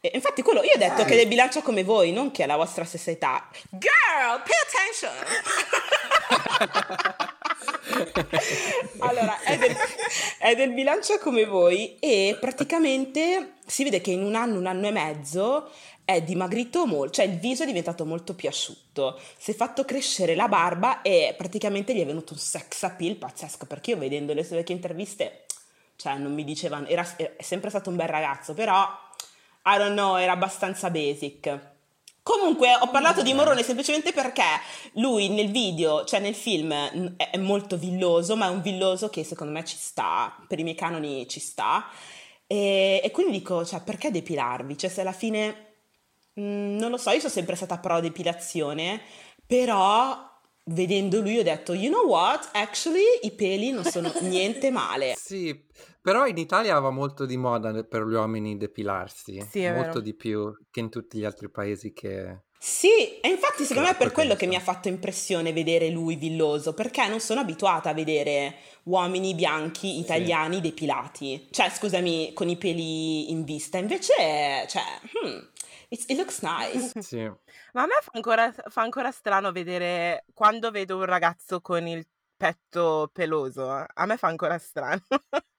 Speaker 3: E infatti quello, io ho detto che è del bilancia come voi, non che è la vostra stessa età. Girl, pay attention! allora, è del, è del bilancia come voi e praticamente si vede che in un anno, un anno e mezzo è dimagrito molto, cioè il viso è diventato molto più asciutto, si è fatto crescere la barba e praticamente gli è venuto un sex appeal pazzesco, perché io vedendo le sue vecchie interviste, cioè non mi dicevano, era, è sempre stato un bel ragazzo, però, I don't know, era abbastanza basic. Comunque ho parlato di Morrone semplicemente perché lui nel video, cioè nel film, è molto villoso, ma è un villoso che secondo me ci sta, per i miei canoni ci sta. E, e quindi dico, cioè, perché depilarvi? Cioè, se alla fine, mm, non lo so, io sono sempre stata pro depilazione, però vedendo lui ho detto, you know what? Actually, i peli non sono niente male.
Speaker 1: Sì, però in Italia va molto di moda per gli uomini depilarsi,
Speaker 2: Sì, è
Speaker 1: molto
Speaker 2: vero.
Speaker 1: di più che in tutti gli altri paesi che...
Speaker 3: Sì, e infatti secondo me è per quello che mi ha fatto impressione vedere lui villoso, perché non sono abituata a vedere uomini bianchi italiani depilati, cioè scusami, con i peli in vista, invece, cioè, hmm, it looks nice.
Speaker 1: Sì.
Speaker 2: Ma a me fa ancora, fa ancora strano vedere quando vedo un ragazzo con il petto peloso. A me fa ancora strano.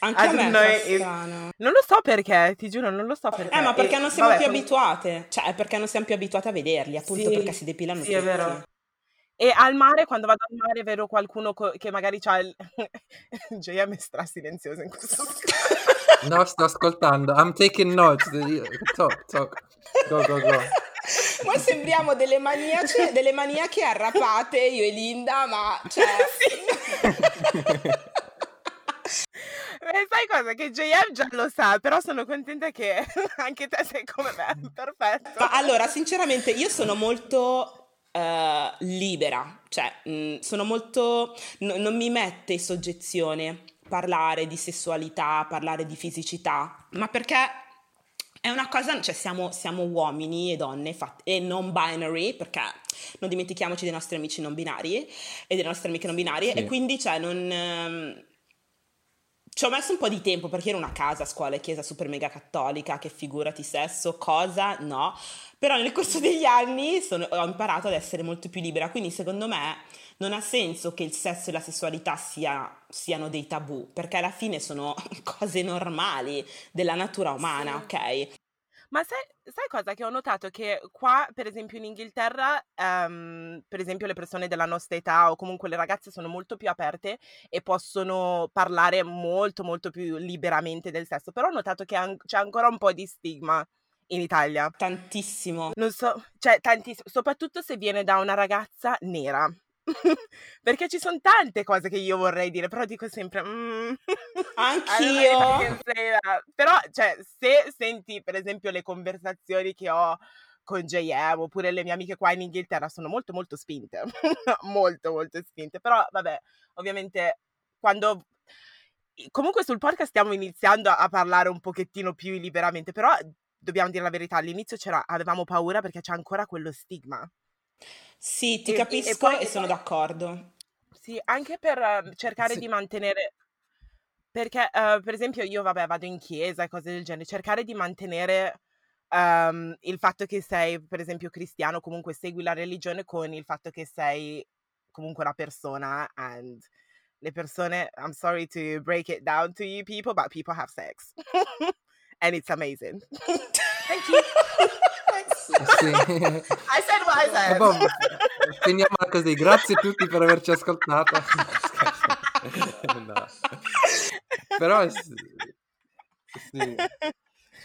Speaker 3: Anche a
Speaker 2: I
Speaker 3: me
Speaker 2: if-
Speaker 3: strano.
Speaker 2: Non lo so perché, ti giuro, non lo so perché.
Speaker 3: Eh, ma perché
Speaker 2: E,
Speaker 3: non siamo
Speaker 2: vabbè,
Speaker 3: più abituate, cioè, è perché non siamo più abituate a vederli, appunto
Speaker 2: Sì,
Speaker 3: perché si depilano
Speaker 2: sì, è
Speaker 3: tutti.
Speaker 2: vero. E al mare, quando vado al mare, vedo qualcuno co- che magari ha il... JM è stra silenzioso in questo
Speaker 1: No, sto ascoltando. I'm taking notes. Talk, talk. Go, go, go.
Speaker 3: Ma sembriamo delle maniache, delle maniache arrapate, io e Linda, ma cioè...
Speaker 2: E sai cosa? Che JM già lo sa, però sono contenta che anche te sei come me. Perfetto.
Speaker 3: Ma allora, sinceramente, io sono molto eh, libera, cioè mh, sono molto... no- non mi mette in soggezione parlare di sessualità, parlare di fisicità, ma perché è una cosa, cioè siamo, siamo uomini e donne fat- e non binary, perché non dimentichiamoci dei nostri amici non binari e delle nostre amiche non binarie,
Speaker 1: Sì.
Speaker 3: e quindi cioè non... ehm, ci ho messo un po' di tempo perché ero una casa, scuola e chiesa super mega cattolica, che figurati sesso, cosa, no. Però nel corso degli anni sono- ho imparato ad essere molto più libera, quindi secondo me non ha senso che il sesso e la sessualità sia- siano dei tabù, perché alla fine sono cose normali della natura umana,
Speaker 2: Sì.
Speaker 3: ok?
Speaker 2: Ma sai, sai cosa? Che ho notato che qua, per esempio in Inghilterra, ehm, per esempio le persone della nostra età o comunque le ragazze sono molto più aperte e possono parlare molto molto più liberamente del sesso, però ho notato che an- c'è ancora un po' di stigma in Italia.
Speaker 3: Tantissimo.
Speaker 2: Non so, cioè tantissimo, soprattutto se viene da una ragazza nera. Perché ci sono tante cose che io vorrei dire, però dico sempre... "Mm,
Speaker 3: Anch'io.
Speaker 2: that." Però, cioè, se senti per esempio le conversazioni che ho con JM oppure le mie amiche qua in Inghilterra sono molto molto spinte, molto molto spinte, però vabbè, ovviamente quando... Comunque sul podcast stiamo iniziando a parlare un pochettino più liberamente, però dobbiamo dire la verità, all'inizio c'era, avevamo paura perché c'è ancora quello stigma.
Speaker 3: Sì, ti
Speaker 2: E, e- e
Speaker 3: capisco
Speaker 2: poi,
Speaker 3: e sono d'accordo.
Speaker 2: sì, anche per eh, cercare
Speaker 1: Sì.
Speaker 2: di mantenere, perché eh, per esempio io vabbè vado in chiesa e cose del genere, cercare di mantenere ehm, il fatto che sei per esempio cristiano, comunque segui la religione con il fatto che sei comunque una persona and le persone, I'm sorry to break it down to you people, but people have sex. and it's amazing. Thank you.
Speaker 1: Sì.
Speaker 2: I said what I said.
Speaker 1: boh, finiamola così. Grazie a tutti per averci ascoltato. No. Però sì. sì.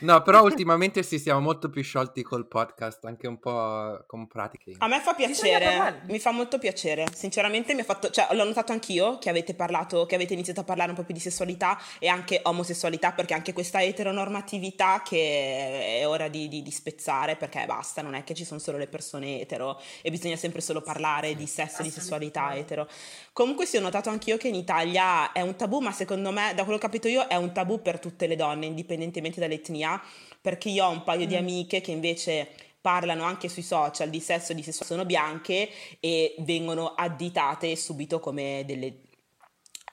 Speaker 1: No, però ultimamente sì, siamo molto più sciolti col podcast, anche un po' con pratiche.
Speaker 3: A me fa piacere, mi fa molto piacere. Sinceramente mi ha fatto, cioè l'ho notato anch'io che avete parlato, che avete iniziato a parlare un po' più di sessualità e anche omosessualità, perché anche questa eteronormatività che è ora di, di- di spezzare, perché basta, non è che ci sono solo le persone etero e bisogna sempre solo parlare di sesso e di sessualità etero. Comunque sì, ho notato anch'io che in Italia è un tabù, ma secondo me, da quello che ho capito io, è un tabù per tutte le donne, indipendentemente dall'etnia, perché io ho un paio di
Speaker 2: Mm.
Speaker 3: amiche che invece parlano anche sui social di sesso e di sessualità, sono bianche e vengono additate subito come delle,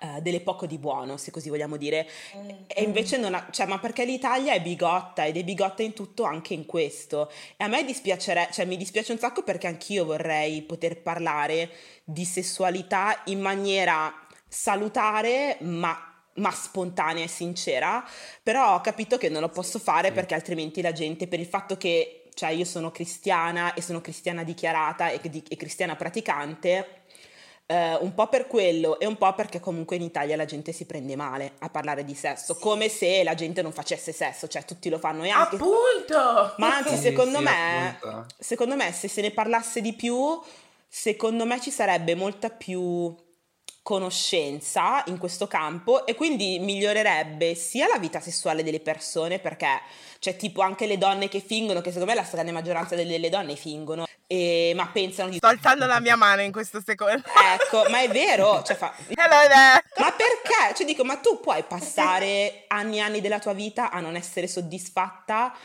Speaker 3: eh, delle poco di buono, se così vogliamo dire. E invece non ha, cioè, ma perché l'Italia è bigotta ed è bigotta in tutto anche in questo. E a me dispiacerebbe, cioè mi dispiace un sacco perché anch'io vorrei poter parlare di sessualità in maniera salutare, ma ma spontanea e sincera, però ho capito che non lo posso fare
Speaker 1: Sì.
Speaker 3: perché altrimenti la gente, per il fatto che cioè, io sono cristiana e sono cristiana dichiarata e, di- e cristiana praticante, eh, un po' per quello e un po' perché comunque in Italia la gente si prende male a parlare di sesso, come se la gente non facesse sesso, cioè tutti lo fanno e anche...
Speaker 2: Appunto!
Speaker 3: Ma anzi,
Speaker 1: Sì,
Speaker 3: secondo
Speaker 1: sì,
Speaker 3: me,
Speaker 1: appunto.
Speaker 3: secondo me, se se ne parlasse di più, secondo me ci sarebbe molta più conoscenza in questo campo e quindi migliorerebbe sia la vita sessuale delle persone perché c'è tipo anche le donne che fingono, che secondo me la stragrande maggioranza delle, donne fingono, e- ma pensano di...
Speaker 2: Sto alzando la mia mano in questo secondo.
Speaker 3: Ecco, ma è vero, cioè fa... Ma perché? Cioè dico, ma tu puoi passare anni e anni della tua vita a non essere soddisfatta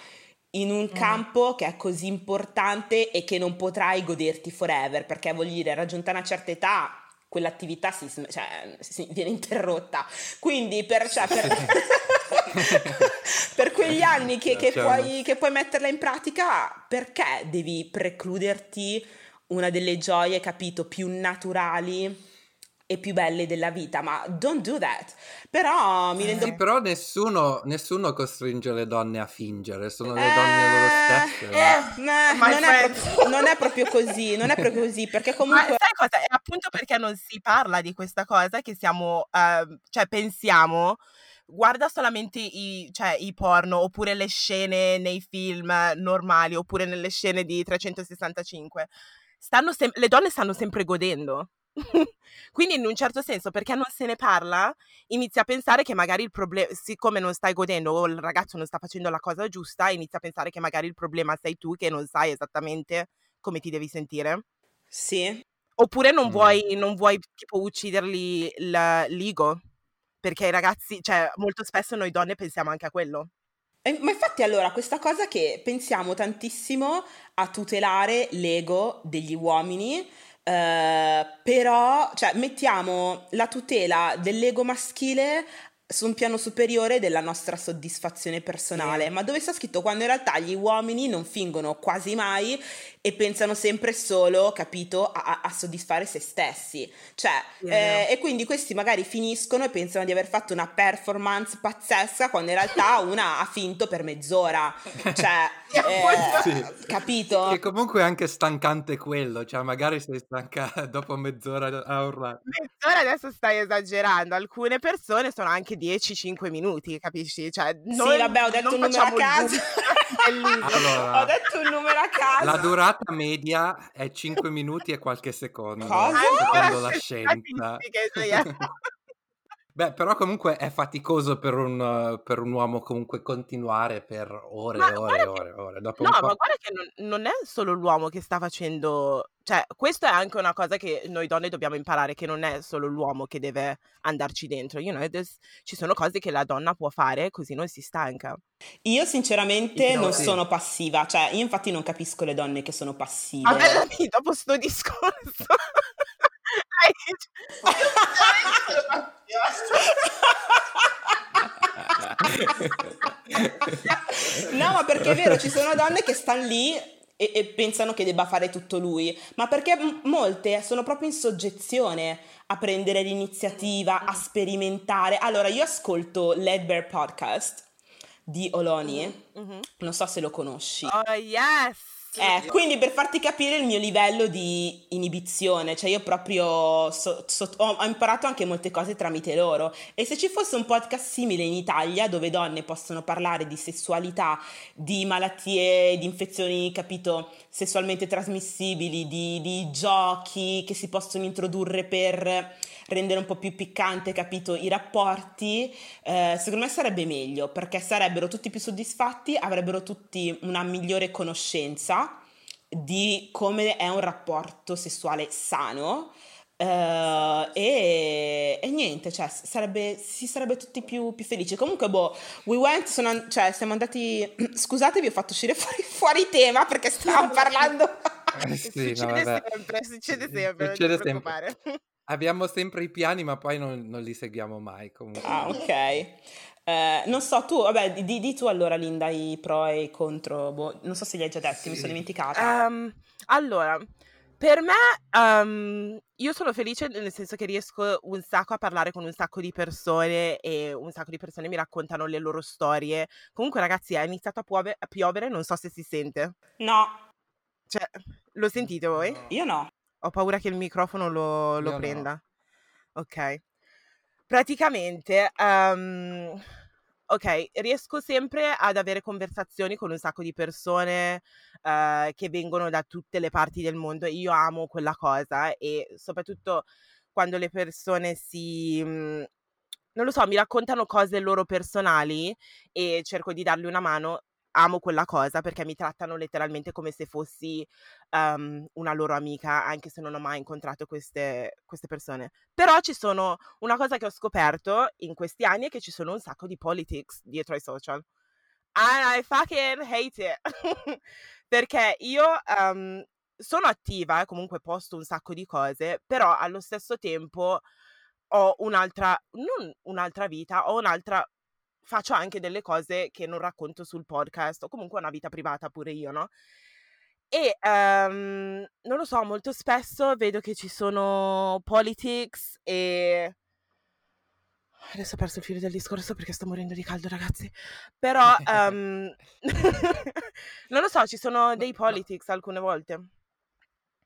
Speaker 3: in un
Speaker 2: Mm.
Speaker 3: campo che è così importante e che non potrai goderti forever, perché voglio dire, raggiunta una certa età quell'attività si, cioè, si- viene interrotta. Quindi per, cioè, per, per quegli anni che, che
Speaker 1: Certo.
Speaker 3: puoi, che puoi metterla in pratica, perché devi precluderti una delle gioie, capito, più naturali e più belle della vita? Ma don't do that. Però mi rendo
Speaker 1: Sì, però nessuno, nessuno costringe le donne a fingere, sono le
Speaker 3: Eh,
Speaker 1: donne loro stesse.
Speaker 2: eh,
Speaker 3: ma
Speaker 2: my
Speaker 3: non, è proprio, non è proprio così, non è proprio così, perché
Speaker 2: Ma
Speaker 3: comunque...
Speaker 2: sai cosa? È appunto perché non si parla di questa cosa che siamo, ehm, cioè pensiamo, guarda solamente i, cioè, i porno oppure le scene nei film normali oppure nelle scene di 365. Stanno sem- le donne stanno sempre godendo. Quindi in un certo senso, perché non se ne parla, inizi a pensare che magari il problema, siccome non stai godendo o il ragazzo non sta facendo la cosa giusta, inizi a pensare che magari il problema sei tu che non sai esattamente come ti devi sentire.
Speaker 3: Sì,
Speaker 2: Oppure non
Speaker 1: Mm.
Speaker 2: vuoi, non vuoi tipo ucciderli il- l'ego, perché i ragazzi, cioè molto spesso noi donne pensiamo anche a quello.
Speaker 3: ma infatti allora questa cosa che pensiamo tantissimo a tutelare l'ego degli uomini, eh, però cioè, mettiamo la tutela dell'ego maschile su un piano superiore della nostra soddisfazione personale, ma dove sta scritto? Quando in realtà gli uomini non fingono quasi mai e pensano sempre solo, capito, a, a soddisfare se stessi. Cioè, yeah. eh, e quindi questi magari finiscono e pensano di aver fatto una performance pazzesca quando in realtà una ha finto per mezz'ora. Cioè, eh, sì. capito?
Speaker 1: Che comunque è anche stancante quello, cioè magari sei stanca dopo mezz'ora a urlare.
Speaker 2: Mezz'ora adesso stai esagerando, alcune persone sono anche 10-5 minuti, capisci? Cioè,
Speaker 3: noi, sì, vabbè, ho detto un numero a caso. allora, ho detto un numero a caso.
Speaker 1: La durata media è 5 minuti e qualche secondo. Cosa? Secondo la scienza. Beh, però comunque è faticoso per un, per un uomo comunque continuare per ore e ore e ore, ore. Dopo
Speaker 2: no,
Speaker 1: ma
Speaker 2: guarda che non, non, è solo l'uomo che sta facendo, cioè, questo è anche una cosa che noi donne dobbiamo imparare, che non è solo l'uomo che deve andarci dentro. You know, ci sono cose che la donna può fare così non si stanca.
Speaker 3: Io sinceramente non sì. sono passiva, cioè io infatti non capisco le donne che sono passive.
Speaker 2: Vabbè, dopo sto discorso.
Speaker 3: no, ma perché è vero, ci sono donne che stanno lì e, e, pensano che debba fare tutto lui, ma perché m- molte sono proprio in soggezione a prendere l'iniziativa, a sperimentare. Allora, io ascolto Led Bear Podcast di Oloni, mm-hmm. non so se lo conosci.
Speaker 2: Oh, yes!
Speaker 3: Eh, quindi per farti capire il mio livello di inibizione, cioè io proprio so, so, ho, imparato anche molte cose tramite loro. E se ci fosse un podcast simile in Italia dove donne possono parlare di sessualità, di malattie, di infezioni, capito, sessualmente trasmissibili, di, di giochi che si possono introdurre per rendere un po' più piccante, capito, i rapporti, eh, secondo me sarebbe meglio perché sarebbero tutti più soddisfatti, avrebbero tutti una migliore conoscenza di come è un rapporto sessuale sano. Uh, e, e, niente, cioè, sarebbe, si sarebbe tutti più, più, felici. Comunque, boh, we went, sono, cioè, siamo andati. Scusate, vi ho fatto uscire fuori, fuori tema perché stavamo parlando.
Speaker 1: Eh sì,
Speaker 2: succede
Speaker 1: no,
Speaker 2: sempre, succede sempre.
Speaker 1: Succede sempre. Abbiamo sempre i piani, ma poi non, non li seguiamo mai. Comunque.
Speaker 3: Ah, ok. Eh, non so, tu, vabbè, di, di, tu allora, Linda, i pro e i contro. Boh, non so se li hai già detti, sì. mi sono dimenticata.
Speaker 2: Um, allora, per me, um, io sono felice nel senso che riesco un sacco a parlare con un sacco di persone e un sacco di persone mi raccontano le loro storie. Comunque, ragazzi, è iniziato a, piove- a piovere, non so se si sente.
Speaker 3: No.
Speaker 2: Cioè, lo sentite voi?
Speaker 3: Io no.
Speaker 2: Ho paura che il microfono lo, lo prenda. No. Ok. Praticamente, um, ok, riesco sempre ad avere conversazioni con un sacco di persone uh, che vengono da tutte le parti del mondo. Io amo quella cosa e soprattutto quando le persone si... Mh, non lo so, mi raccontano cose loro personali e cerco di dargli una mano amo quella cosa perché mi trattano letteralmente come se fossi um, una loro amica, anche se non ho mai incontrato queste, queste, persone. Però ci sono una cosa che ho scoperto in questi anni è che ci sono un sacco di politics dietro ai social. And I fucking hate it. perché io um, sono attiva e comunque posto un sacco di cose, però allo stesso tempo ho un'altra, non un'altra vita, ho un'altra faccio anche delle cose che non racconto sul podcast o comunque una vita privata pure io, no? E um, non lo so, molto spesso vedo che ci sono politics e... Adesso ho perso il filo del discorso perché sto morendo di caldo, ragazzi. Però um... non lo so, ci sono dei politics alcune volte.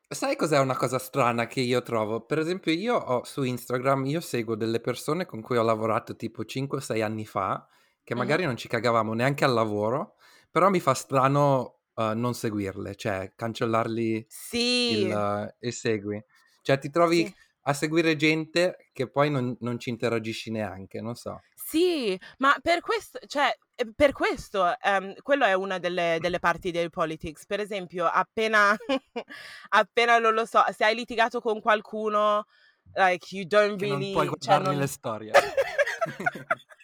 Speaker 1: Sai cos'è una cosa strana che io trovo? Per esempio, io ho su Instagram, io seguo delle persone con cui ho lavorato tipo 5-6 anni fa, che magari non ci cagavamo neanche al lavoro, però mi fa strano uh, non seguirle, cioè cancellarli
Speaker 2: Sì,
Speaker 1: il, uh, il segui. Cioè ti trovi
Speaker 2: sì.
Speaker 1: a seguire gente che poi non, non ci interagisci neanche, non so.
Speaker 2: Sì, ma per questo, cioè, eh, per questo, ehm, quello è una delle, delle parti del politics. Per esempio, appena, appena non lo so, se hai litigato con qualcuno, like, you don't
Speaker 1: Che non
Speaker 2: really,
Speaker 1: puoi
Speaker 2: cioè,
Speaker 1: guardarmi
Speaker 2: non...
Speaker 1: le storie.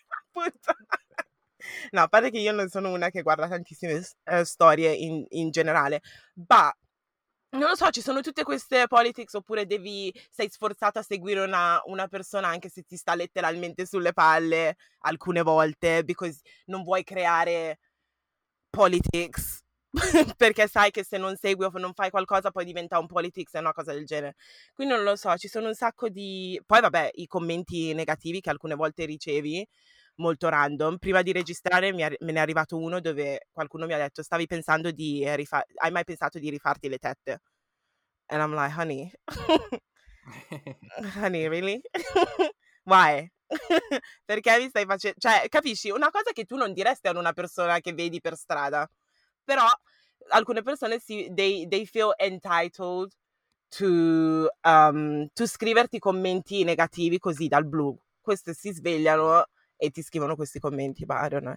Speaker 2: No, a parte che io non sono una che guarda tantissime uh, storie in, in generale, ma non lo so, ci sono tutte queste politics oppure devi, sei sforzato a seguire una, una, persona anche se ti sta letteralmente sulle palle alcune volte, because non vuoi creare politics perché sai che se non segui o non fai qualcosa poi diventa un politics e una cosa del genere. Quindi non lo so, ci sono un sacco di... Poi vabbè, i commenti negativi che alcune volte ricevi, molto random. Prima di registrare è, me ne è arrivato uno dove qualcuno mi ha detto stavi pensando di rifare... Hai mai pensato di rifarti le tette? And I'm like, honey, honey, really? Why? Perché mi stai facendo... Cioè, capisci? Una cosa che tu non diresti a una persona che vedi per strada però alcune persone si, they, they feel entitled to, um, to scriverti commenti negativi così dal blu. Queste si svegliano e ti scrivono questi commenti, ma I don't know.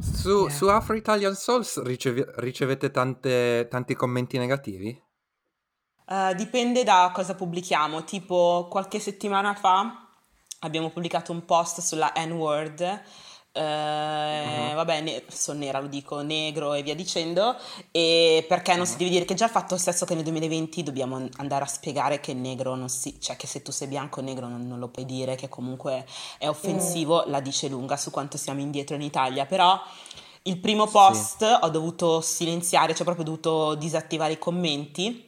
Speaker 1: Su, yeah. su Afro Italian Souls ricevi, ricevete tante, tanti commenti negativi?
Speaker 3: Uh, dipende da cosa pubblichiamo. Tipo, qualche settimana fa abbiamo pubblicato un post sulla N-word Uh, uh-huh. vabbè, ne- sono nera, lo dico, negro e via dicendo, e perché non uh-huh. si deve dire che già il fatto stesso che nel 2020 dobbiamo andare a spiegare che negro non si, cioè che se tu sei bianco o negro non, non, lo puoi dire, che comunque è offensivo, uh la dice lunga su quanto siamo indietro in Italia, però il primo post sì. ho dovuto silenziare, cioè proprio ho dovuto disattivare i commenti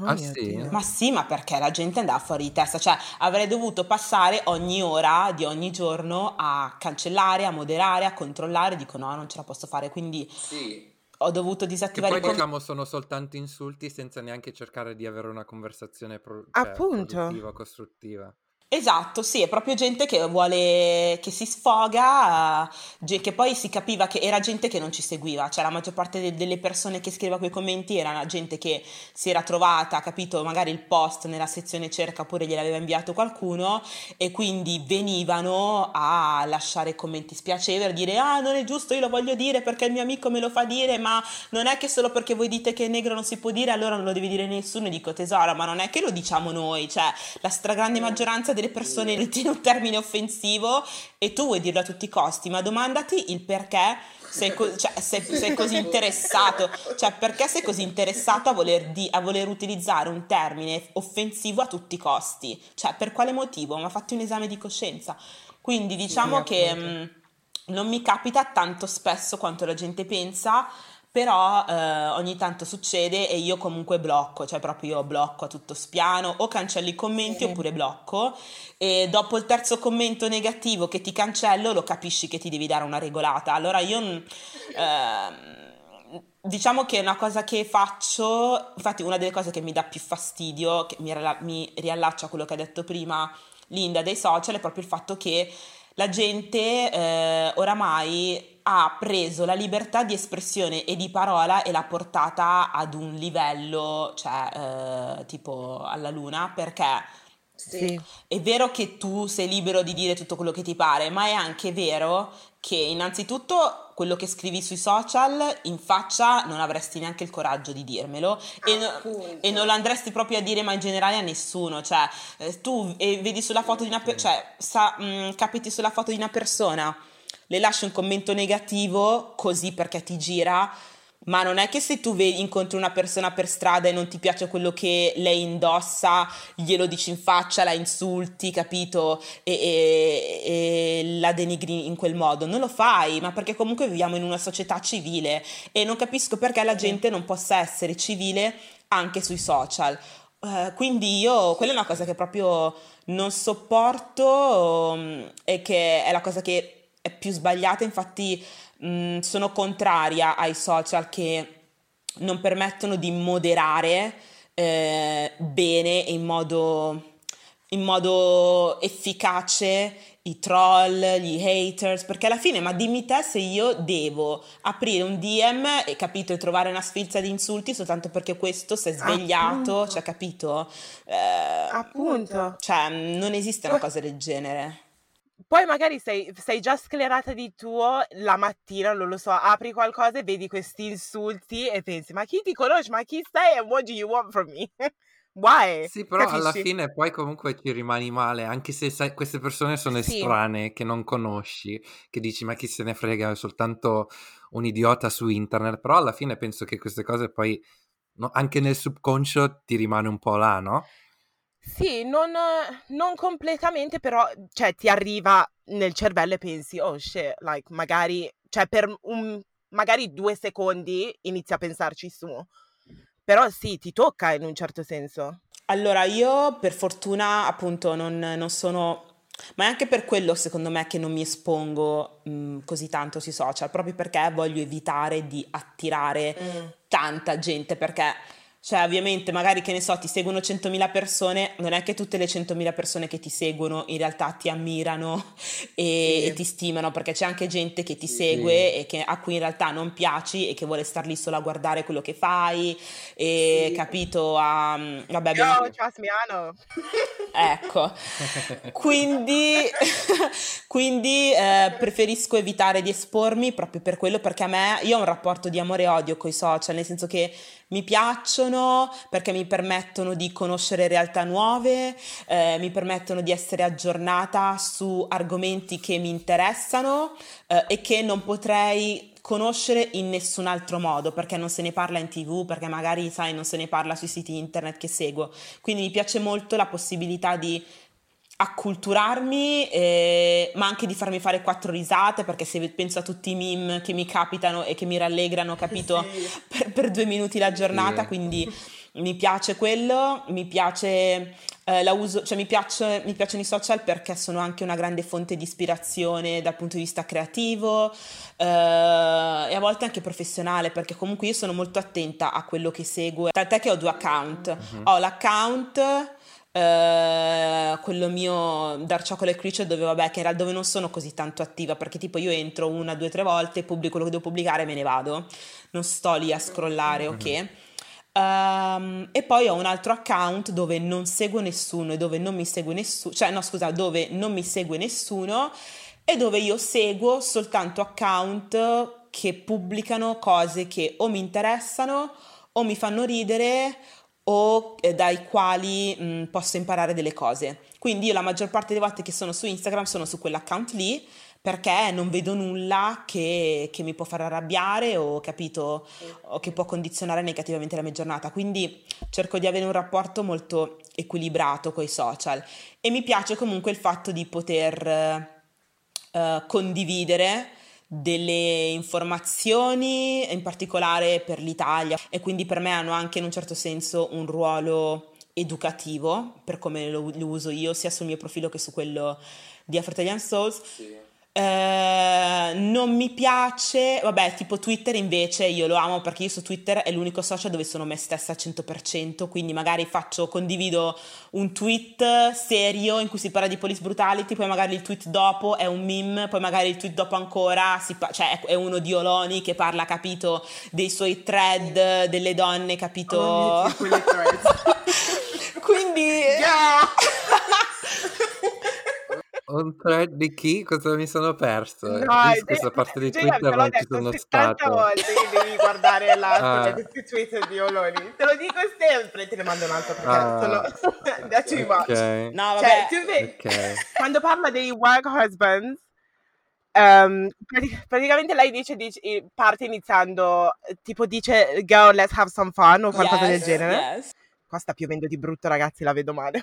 Speaker 1: Oh ah sì?
Speaker 3: Ma sì, ma perché la gente andava fuori di testa, cioè avrei dovuto passare ogni ora di ogni giorno a cancellare, a moderare, a controllare, dico no, non ce la posso fare, quindi
Speaker 1: sì.
Speaker 3: ho dovuto disattivare
Speaker 1: e poi diciamo sono soltanto insulti senza neanche cercare di avere una conversazione pro- cioè,
Speaker 2: Appunto.
Speaker 1: produttiva, costruttiva.
Speaker 3: Esatto, sì, è proprio gente che vuole, che si sfoga, che poi si capiva che era gente che non ci seguiva, cioè la maggior parte de- delle persone che scriveva quei commenti era gente che si era trovata, capito, magari il post nella sezione cerca oppure gliel'aveva inviato qualcuno e quindi venivano a lasciare commenti spiacevoli, a dire ah non è giusto, io lo voglio dire perché il mio amico me lo fa dire, ma non è che solo perché voi dite che negro non si può dire allora non lo devi dire nessuno, e dico tesoro, ma non è che lo diciamo noi, cioè la stragrande maggioranza delle persone ritiene un termine offensivo e tu vuoi dirlo a tutti i costi, ma domandati il perché sei, co- cioè, sei, sei così interessato, cioè perché sei così interessato a voler, di- a voler, utilizzare un termine offensivo a tutti i costi, cioè per quale motivo? Ma fatti un esame di coscienza. Quindi diciamo sì, che mh, non mi capita tanto spesso quanto la gente pensa però eh, ogni tanto succede e io comunque blocco, cioè proprio io blocco a tutto spiano, o cancello i commenti sì. oppure blocco e dopo il terzo commento negativo che ti cancello lo capisci che ti devi dare una regolata. Allora io... Eh, diciamo che è una cosa che faccio, infatti una delle cose che mi dà più fastidio, che mi, mi riallaccia a quello che ha detto prima Linda dei social, è proprio il fatto che la gente eh, oramai ha preso la libertà di espressione e di parola e l'ha portata ad un livello, cioè, eh, tipo alla luna, perché sì. È vero che tu sei libero di dire tutto quello che ti pare, ma è anche vero che innanzitutto quello che scrivi sui social in faccia non avresti neanche il coraggio di dirmelo e, no, e, non lo andresti proprio a dire ma in generale a nessuno, cioè eh, tu eh, vedi sulla foto di una persona, cioè sa, mh, mm, capiti sulla foto di una persona le lasci un commento negativo così perché ti gira, ma non è che se tu vedi, incontri una persona per strada e non ti piace quello che lei indossa, glielo dici in faccia, la insulti, capito? E, e, e, la denigri in quel modo. Non lo fai, ma perché comunque viviamo in una società civile e non capisco perché la gente non possa essere civile anche sui social. Uh, quindi io, quella è una cosa che proprio non sopporto um, e che è la cosa che è più sbagliata, infatti mh, sono contraria ai social che non permettono di moderare eh, bene e in modo, in modo efficace i troll, gli haters, perché alla fine, ma dimmi te se io devo aprire un DM e capito, e trovare una sfilza di insulti soltanto perché questo si è svegliato, Appunto. cioè capito?
Speaker 2: Eh, Appunto.
Speaker 3: Cioè, non esiste una cosa del genere.
Speaker 2: Poi magari sei, sei, già sclerata di tuo la mattina, non lo so, apri qualcosa e vedi questi insulti e pensi, ma chi ti conosce, ma chi sei e what do you want from me? Why?
Speaker 1: Sì, però alla
Speaker 2: Capisci?
Speaker 1: fine poi comunque ci rimani male, anche se sai, queste persone sono
Speaker 2: Sì.
Speaker 1: estranee, che non conosci, che dici ma chi se ne frega, è soltanto un idiota su internet, però alla fine penso che queste cose poi no, anche nel subconscio ti rimane un po' là, no?
Speaker 2: Sì, non, non completamente, però, cioè, ti arriva nel cervello e pensi, oh shit, like, magari, cioè, per un, magari due secondi inizi a pensarci su. Però sì, ti tocca in un certo senso.
Speaker 3: Allora, io per fortuna appunto non, non sono... Ma è anche per quello, secondo me, che non mi espongo mh, così tanto sui social, proprio perché voglio evitare di attirare tanta gente, perché, cioè, ovviamente, magari, che ne so, ti seguono 100.000 persone, non è che tutte le 100.000 persone che ti seguono in realtà ti ammirano e,
Speaker 2: Sì.
Speaker 3: e ti stimano, perché c'è anche gente che ti
Speaker 1: Sì.
Speaker 3: segue e che- a cui in realtà non piaci e che vuole star lì solo a guardare quello che fai, e
Speaker 2: Sì.
Speaker 3: capito, a... Vabbè, abbiamo...
Speaker 2: Trust me, I.
Speaker 3: Ecco, quindi, quindi eh, preferisco evitare di espormi proprio per quello, perché a me, io ho un rapporto di amore e odio con i social, nel senso che mi piacciono perché mi permettono di conoscere realtà nuove, eh, mi permettono di essere aggiornata su argomenti che mi interessano eh, e che non potrei conoscere in nessun altro modo, perché non se ne parla in tv, perché magari, sai, non se ne parla sui siti internet che seguo. Quindi mi piace molto la possibilità di acculturarmi, eh, ma anche di farmi fare quattro risate, perché se penso a tutti i meme che mi capitano e che mi rallegrano, capito,
Speaker 2: Sì.
Speaker 3: per, per due minuti la giornata,
Speaker 1: Sì.
Speaker 3: quindi mi piace quello, mi piace, eh, la uso, cioè mi, piace, mi piacciono i social perché sono anche una grande fonte di ispirazione dal punto di vista creativo eh, e a volte anche professionale, perché comunque io sono molto attenta a quello che seguo, tant'è che ho due account,
Speaker 1: Mhm.
Speaker 3: ho l'account eh, quello mio Dark Chocolate Creature dove vabbè che era dove non sono così tanto attiva perché tipo io entro una, due, tre volte, pubblico quello che devo pubblicare e me ne vado non sto lì a scrollare, ok? Ehm, e poi ho un altro account dove non seguo nessuno e dove non mi segue nessuno, cioè no scusa, dove non mi segue nessuno e dove io seguo soltanto account che pubblicano cose che o mi interessano o mi fanno ridere o eh, dai quali mh, posso imparare delle cose. Quindi io la maggior parte delle volte che sono su Instagram sono su quell'account lì perché non vedo nulla che, che mi può far arrabbiare o capito o che può condizionare negativamente la mia giornata. Quindi cerco di avere un rapporto molto equilibrato con i social e mi piace comunque il fatto di poter eh, condividere delle informazioni, in particolare per l'Italia, e quindi per me hanno anche in un certo senso un ruolo educativo, per come lo, lo uso io, sia sul mio profilo che su quello di Afro Italian Souls. Eh, non mi piace, vabbè, tipo Twitter invece io lo amo perché io su Twitter è l'unico social dove sono me stessa al 100%, quindi magari faccio, condivido un tweet serio in cui si parla di police brutality, poi magari il tweet dopo è un meme, poi magari il tweet dopo ancora si pa- cioè è uno di Oloni che parla, capito, dei suoi thread delle donne, capito?
Speaker 2: Oh,
Speaker 3: quindi
Speaker 2: Yeah.
Speaker 1: Un thread di chi? Cosa mi sono perso?
Speaker 2: No,
Speaker 1: Di
Speaker 2: eh,
Speaker 1: questa parte di Twitter non ci sono
Speaker 2: 70
Speaker 1: stato.
Speaker 2: volte che devi guardare la
Speaker 1: Ah.
Speaker 2: questi Twitter di Oloni. Te lo dico sempre, te ne mando un altro perché
Speaker 1: Ah.
Speaker 2: sono that's too much.
Speaker 3: No, vabbè.
Speaker 2: Cioè, vedi, quando parla dei work husbands, prati- praticamente lei dice, dice- parte iniziando, tipo dice girl let's have some fun o qualcosa del
Speaker 3: Yes,
Speaker 2: genere.
Speaker 3: yes.
Speaker 2: Qua sta piovendo di brutto ragazzi, la vedo male.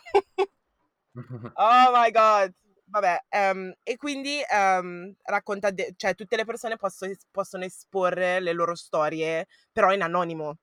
Speaker 2: Oh my god. Vabbè, ehm, e quindi ehm, racconta, de- cioè tutte le persone posso- possono esporre le loro storie, però in anonimo.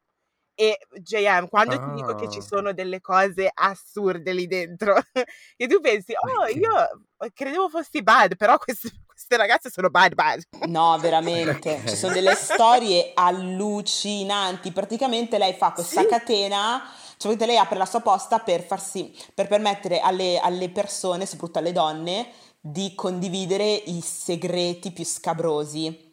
Speaker 2: E JM, quando ti dico che ci
Speaker 1: Ah.
Speaker 2: sono delle cose assurde lì dentro, e tu pensi, oh, io credevo fossi bad, però queste, queste ragazze sono bad bad.
Speaker 3: No, veramente, ci sono delle storie allucinanti. Praticamente lei fa questa
Speaker 2: Sì.
Speaker 3: catena, praticamente lei apre la sua posta per farsi, per permettere alle, alle persone, soprattutto alle donne, di condividere i segreti più scabrosi.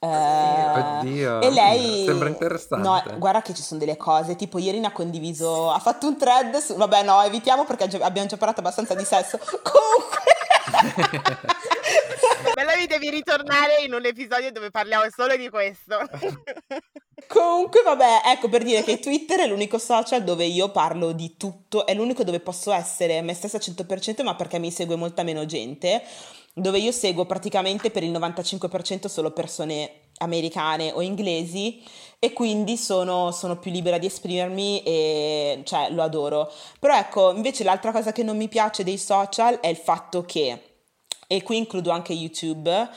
Speaker 3: Eh,
Speaker 1: Oddio,
Speaker 3: e lei
Speaker 1: sembra interessante.
Speaker 3: No, guarda che ci sono delle cose, tipo ieri ne ha condiviso, ha fatto un thread su, vabbè no, evitiamo perché abbiamo già parlato abbastanza di sesso. Comunque
Speaker 2: Bella mi devi ritornare in un episodio dove parliamo solo di questo.
Speaker 3: Comunque, vabbè, ecco per dire che Twitter è l'unico social dove io parlo di tutto, è l'unico dove posso essere me stessa al 100%, ma perché mi segue molta meno gente, dove io seguo praticamente per il 95% solo persone americane o inglesi e quindi sono, sono, più libera di esprimermi e cioè lo adoro. Però ecco, invece l'altra cosa che non mi piace dei social è il fatto che, e qui includo anche YouTube,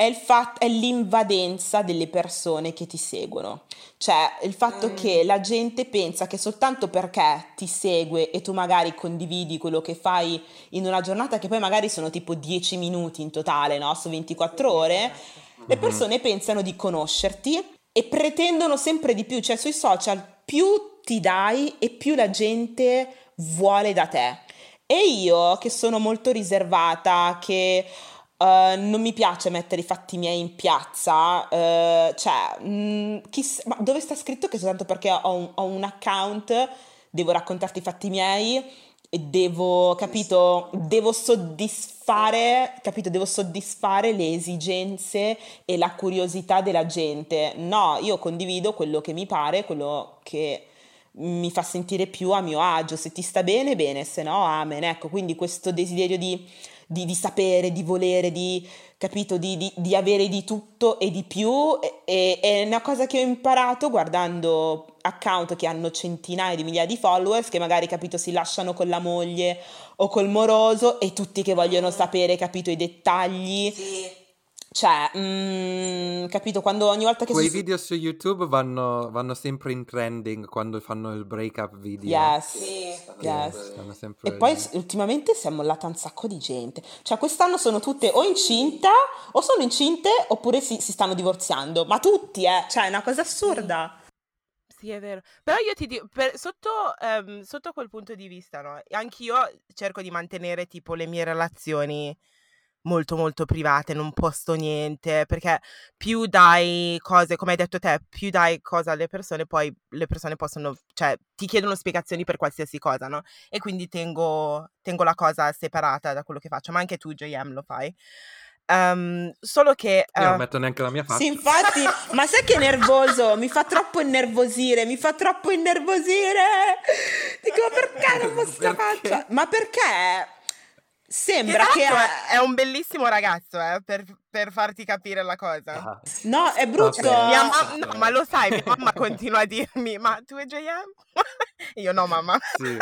Speaker 3: è, il fatto, è l'invadenza delle persone che ti seguono. Cioè il fatto mm. che la gente pensa che soltanto perché ti segue e tu magari condividi quello che fai in una giornata, che poi magari sono tipo 10 minuti in totale, no? Su 24 ore, le mm-hmm. persone pensano di conoscerti e pretendono sempre di più, cioè sui social più ti dai e più la gente vuole da te. E io che sono molto riservata, che uh, non mi piace mettere i fatti miei in piazza, uh, cioè, mh, mm, chiss- ma dove sta scritto che soltanto perché ho un, ho un account devo raccontarti i fatti miei? E devo, capito, devo soddisfare, capito, devo soddisfare le esigenze e la curiosità della gente. No, io condivido quello che mi pare, quello che mi fa sentire più a mio agio. Se ti sta bene, bene, se no, amen. Ecco, quindi questo desiderio di, di, di sapere, di volere, di capito, di, di, avere di tutto e di più. E, è una cosa che ho imparato guardando account che hanno centinaia di migliaia di followers, che magari, capito, si lasciano con la moglie o col moroso e tutti che vogliono sapere, capito, i dettagli. Sì cioè, mm, capito, quando ogni volta che...
Speaker 1: Quei su... video su YouTube vanno, vanno, sempre in trending quando fanno il break-up video.
Speaker 3: Yes, sì, yes. E poi ultimamente si è mollata un sacco di gente. Cioè, quest'anno sono tutte o incinta, o sono incinte, oppure si, si stanno divorziando. Ma tutti, eh! Cioè, è una cosa assurda.
Speaker 2: Sì, è vero. Però io ti dico, per, sotto, um, sotto quel punto di vista, no? Anch'io cerco di mantenere tipo le mie relazioni molto molto private, non posto niente, perché più dai cose, come hai detto te, più dai cose alle persone, poi le persone possono, cioè ti chiedono spiegazioni per qualsiasi cosa, no? E quindi tengo, tengo la cosa separata da quello che faccio, ma anche tu JM lo fai. Um, solo che
Speaker 1: uh... Io non metto neanche la mia faccia.
Speaker 3: Sì, infatti, ma sai che è nervoso? Mi fa troppo innervosire, mi fa troppo innervosire. Dico, perché non posso la faccia? Ma perché? Sembra
Speaker 2: esatto,
Speaker 3: che
Speaker 2: è... è un bellissimo ragazzo, eh, per, per, farti capire la cosa.
Speaker 3: Ah. No, è brutto.
Speaker 2: Okay. Mamma, no, ma lo sai, mia mamma continua a dirmi, ma tu e JM? Io no, mamma.
Speaker 1: Sì.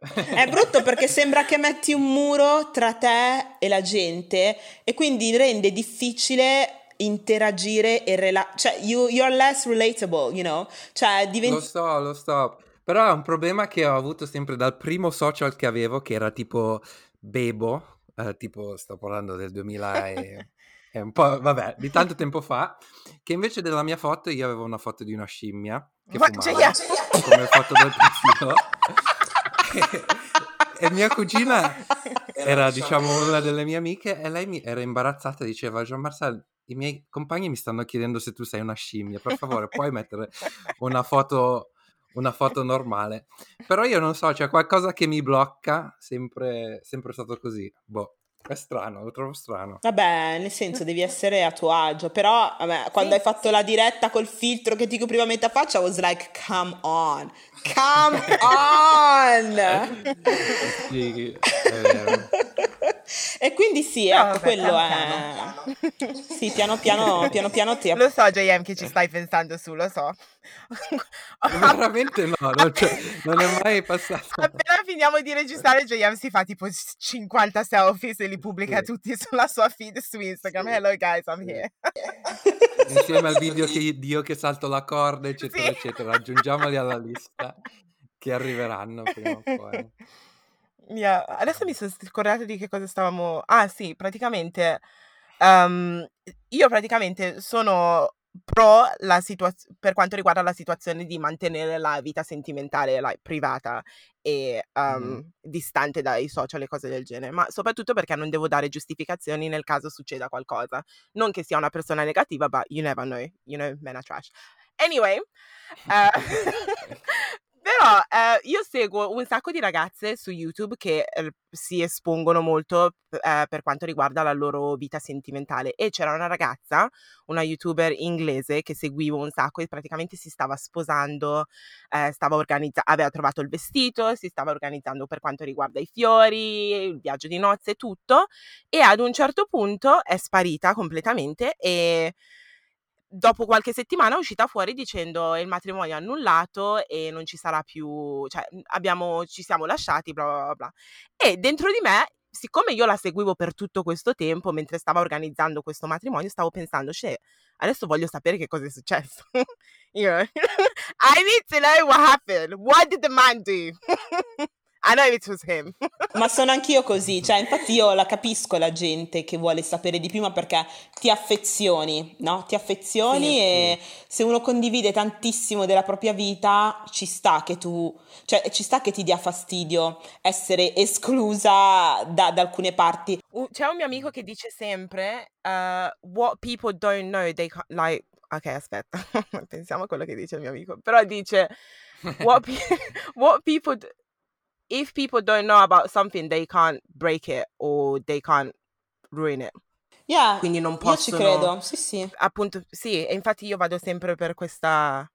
Speaker 3: È brutto perché sembra che metti un muro tra te e la gente e quindi rende difficile interagire e rela- cioè you, you're less relatable, you know? Cioè diventi...
Speaker 1: Lo so, lo so. Però è un problema che ho avuto sempre dal primo social che avevo, che era tipo Bebo, eh, tipo sto parlando del 2000 e, e, un po', vabbè, di tanto tempo fa, che invece della mia foto io avevo una foto di una scimmia che Ma fumava, come foto del profilo. e, e, mia cugina era, diciamo, una delle mie amiche e lei mi era imbarazzata, diceva, Jean Marcel, i miei compagni mi stanno chiedendo se tu sei una scimmia, per favore puoi mettere una foto una foto normale. Però io non so, c'è qualcosa che mi blocca, sempre, sempre stato così. Boh. È strano, lo trovo strano.
Speaker 3: Vabbè, nel senso devi essere a tuo agio, però vabbè, quando sì. hai fatto la diretta col filtro che ti copriva metà faccia, I was like, come on, come on!
Speaker 1: sì, è vero.
Speaker 3: E quindi sì, no, ecco, vabbè, quello piano, è... Piano. Sì, piano piano, piano piano ti...
Speaker 2: Lo so, JM, che ci stai pensando su, lo so.
Speaker 1: Veramente no, non, non, è mai passato.
Speaker 2: Appena finiamo di registrare, JM si fa tipo 50 selfies e li pubblica sì. tutti sulla sua feed su Instagram. Sì. Hello guys, I'm here.
Speaker 1: Insieme al video che io che salto la corda, eccetera, sì. eccetera. Aggiungiamoli alla lista che arriveranno prima o poi.
Speaker 2: Yeah. Adesso mi sono scordata di che cosa stavamo... Ah sì, praticamente... Um, io praticamente sono pro la situaz- per quanto riguarda la situazione di mantenere la vita sentimentale like, privata e um, mm. distante dai social e cose del genere, ma soprattutto perché non devo dare giustificazioni nel caso succeda qualcosa. Non che sia una persona negativa, but you never know, you know, men are trash. Anyway, uh, Però eh, io seguo un sacco di ragazze su YouTube che eh, si espongono molto eh, per quanto riguarda la loro vita sentimentale e c'era una ragazza, una youtuber inglese che seguivo un sacco e praticamente si stava sposando, eh, stava organizzando, aveva trovato il vestito, si stava organizzando per quanto riguarda i fiori, il viaggio di nozze tutto e ad un certo punto è sparita completamente e dopo qualche settimana è uscita fuori dicendo il matrimonio è annullato e non ci sarà più, cioè abbiamo, ci siamo lasciati, bla bla bla. E dentro di me, siccome io la seguivo per tutto questo tempo, mentre stava organizzando questo matrimonio, stavo pensando, cioè, adesso voglio sapere che cosa è successo. I need to know what happened. What did the man do? I know it was him.
Speaker 3: ma sono anch'io così, cioè infatti io la capisco la gente che vuole sapere di più, ma perché ti affezioni, no? Ti affezioni sì, e sì. se uno condivide tantissimo della propria vita, ci sta che tu, cioè ci sta che ti dia fastidio essere esclusa da, da alcune parti.
Speaker 2: C'è un mio amico che dice sempre, uh, what people don't know, they can't, like, ok aspetta, pensiamo a quello che dice il mio amico, però dice, what, pe- what people... If people don't know about something, they can't break it or they can't ruin it.
Speaker 3: Yeah,
Speaker 2: Quindi non possono...
Speaker 3: Io ci credo, sì sì.
Speaker 2: Appunto, sì, e infatti io vado sempre per questa...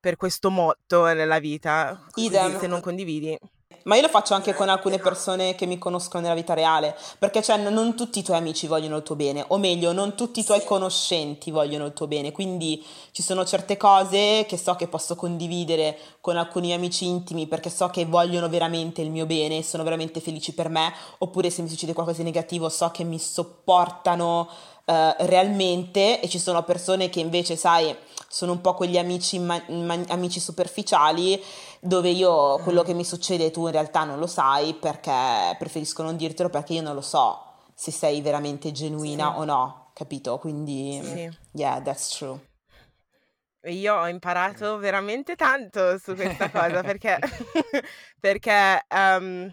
Speaker 2: per questo motto nella vita. Idem. Se non condividi
Speaker 3: ma io lo faccio anche con alcune persone che mi conoscono nella vita reale, perché cioè non tutti i tuoi amici vogliono il tuo bene, o meglio, non tutti i tuoi sì. conoscenti vogliono il tuo bene, quindi ci sono certe cose che so che posso condividere con alcuni amici intimi perché so che vogliono veramente il mio bene, sono veramente felici per me, oppure se mi succede qualcosa di negativo so che mi sopportano uh, realmente e ci sono persone che invece, sai, sono un po' quegli amici, ma- ma- amici superficiali dove io quello che mi succede tu in realtà non lo sai perché preferisco non dirtelo perché io non lo so se sei veramente genuina sì. o no, capito? Quindi, sì. yeah, that's true.
Speaker 2: Io ho imparato veramente tanto su questa cosa perché, perché um,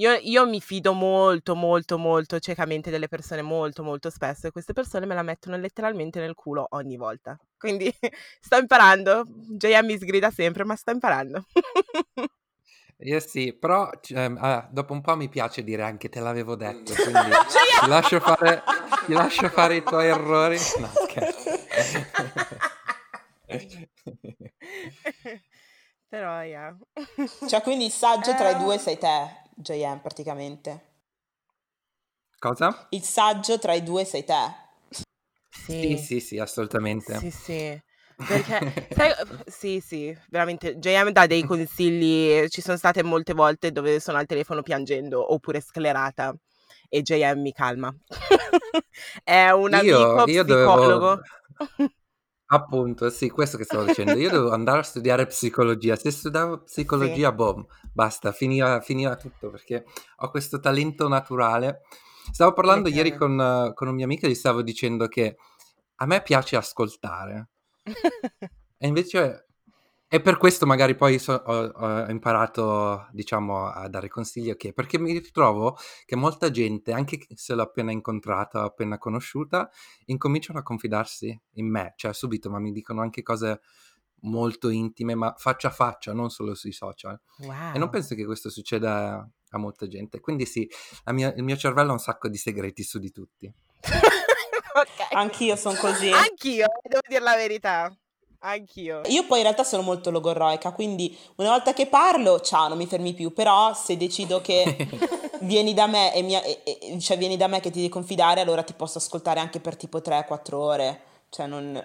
Speaker 2: io, io mi fido molto, molto, molto ciecamente delle persone molto, molto spesso e queste persone me la mettono letteralmente nel culo ogni volta. Quindi sto imparando. JM mi sgrida sempre, ma sto imparando.
Speaker 1: Io sì, però ah, dopo un po' mi piace dire anche te l'avevo detto, quindi ti lascio fare, ti lascio fare i tuoi errori. No, scherzo.
Speaker 2: Però, yeah.
Speaker 3: Cioè, quindi il saggio tra i due ehm. sei te. JM praticamente.
Speaker 1: Cosa?
Speaker 3: Il saggio tra i due sei te.
Speaker 1: Sì, sì, sì, sì assolutamente.
Speaker 2: Sì, sì. Perché, sai, sì, sì, veramente, JM dà dei consigli, ci sono state molte volte dove sono al telefono piangendo oppure sclerata e JM mi calma. È un io, amico io psicologo.
Speaker 1: Dovevo... Appunto, sì, questo che stavo dicendo. Io dovevo andare a studiare psicologia. Se studiavo psicologia, sì. boom, basta, finiva, finiva, tutto perché ho questo talento naturale. Stavo parlando ieri con, con un mio amico e gli stavo dicendo che a me piace ascoltare. e invece e per questo magari poi so, ho, ho, imparato, diciamo, a dare consigli, ok? Perché mi ritrovo che molta gente, anche se l'ho appena incontrata, appena conosciuta, incominciano a confidarsi in me, cioè subito, ma mi dicono anche cose molto intime, ma faccia a faccia, non solo sui social. Wow. E non penso che questo succeda a molta gente. Quindi sì, mia, il mio cervello ha un sacco di segreti su di tutti.
Speaker 3: okay. Anch'io sono così.
Speaker 2: Anch'io, devo dire la verità. Anch'io.
Speaker 3: Io poi in realtà sono molto logorroica, quindi una volta che parlo, ciao, non mi fermi più, però se decido che vieni da me e, mia, e, e cioè vieni da me che ti devi confidare, allora ti posso ascoltare anche per tipo 3-4 ore. Cioè non...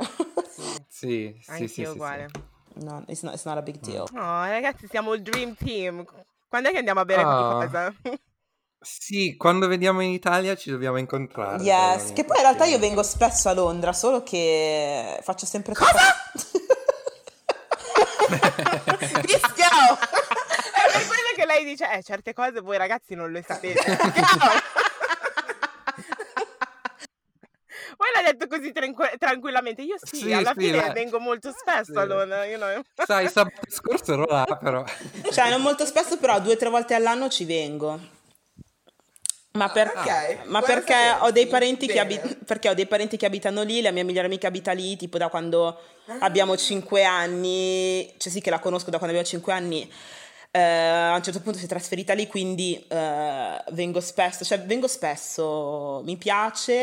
Speaker 1: sì, sì,
Speaker 2: Anch'io
Speaker 1: sì,
Speaker 2: uguale.
Speaker 3: Sì, no, it's not, it's not, a big deal.
Speaker 2: No, ragazzi, siamo il dream team. Quando è che andiamo a bere oh. qualcosa?
Speaker 1: Sì, quando veniamo in Italia ci dobbiamo incontrare.
Speaker 3: Yes, che poi in realtà io vengo spesso a Londra, solo che faccio sempre
Speaker 2: Cosa? Mischio! È per quello che lei dice, eh, certe cose voi ragazzi non le sapete. Poi l'ha detto così tranqu- tranquillamente. Io sì, sì alla sì, fine la... vengo molto spesso a Londra. You know.
Speaker 1: Sai, sabato scorso ero là, però.
Speaker 3: Cioè, non molto spesso, però due o tre volte all'anno ci vengo. Ma, per-
Speaker 2: Ok,
Speaker 3: ma
Speaker 2: buona
Speaker 3: perché, ho dei parenti che
Speaker 2: Bene.
Speaker 3: abi- perché ho dei parenti che abitano lì, la mia migliore amica abita lì, tipo da quando abbiamo 5 anni, cioè sì che la conosco da quando abbiamo 5 anni, eh, a un certo punto si è trasferita lì, quindi eh, vengo spesso, cioè vengo spesso, mi piace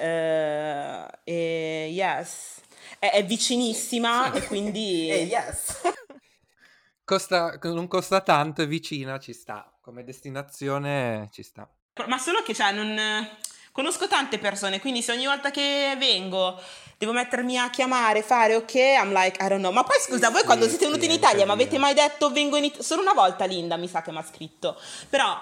Speaker 3: eh, e yes, è, è vicinissima e quindi...
Speaker 2: Eh, yes.
Speaker 1: Costa, non costa tanto, è vicina, ci sta. Come destinazione ci sta.
Speaker 3: Ma solo che, cioè, non... Conosco tante persone, quindi se ogni volta che vengo devo mettermi a chiamare, fare ok, I'm like, I don't know. Ma poi scusa, voi quando siete venuti in Italia, ma
Speaker 1: anche
Speaker 3: avete mai detto vengo in Italia? Solo una volta Linda mi sa che mi ha scritto. Però,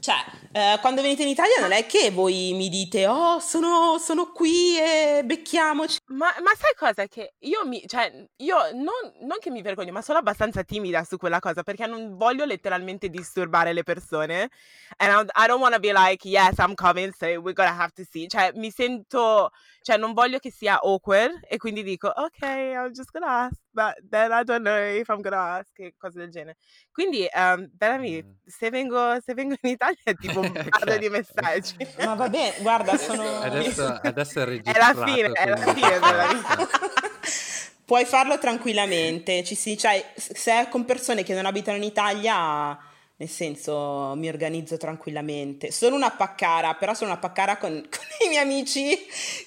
Speaker 3: cioè, eh, quando venite in Italia non è che voi mi dite, oh, sono, sono qui e becchiamoci.
Speaker 2: Ma, ma sai cosa? Che io mi, cioè, io non, non che mi vergogno, ma sono abbastanza timida su quella cosa perché non voglio letteralmente disturbare le persone. And I, I don't to be like, yes, I'm coming, so we're gonna have to see. Cioè, mi sento, cioè, non voglio che sia awkward e quindi dico, ok, I'm just gonna ask, but then I don't know if I'm gonna ask, e cose del genere. Quindi, um, Bellamy,
Speaker 1: Mm.
Speaker 2: se vengo, se vengo in Italia è tipo un parlo
Speaker 1: Ok.
Speaker 2: di messaggi.
Speaker 3: Ma va bene, guarda, sono...
Speaker 1: Adesso, adesso è
Speaker 2: È
Speaker 1: registrato.
Speaker 2: la fine, è la fine della vita.
Speaker 3: Puoi farlo tranquillamente, ci si, cioè, se è con persone che non abitano in Italia, nel senso, mi organizzo tranquillamente. Sono una paccara, però sono una paccara con, con i miei amici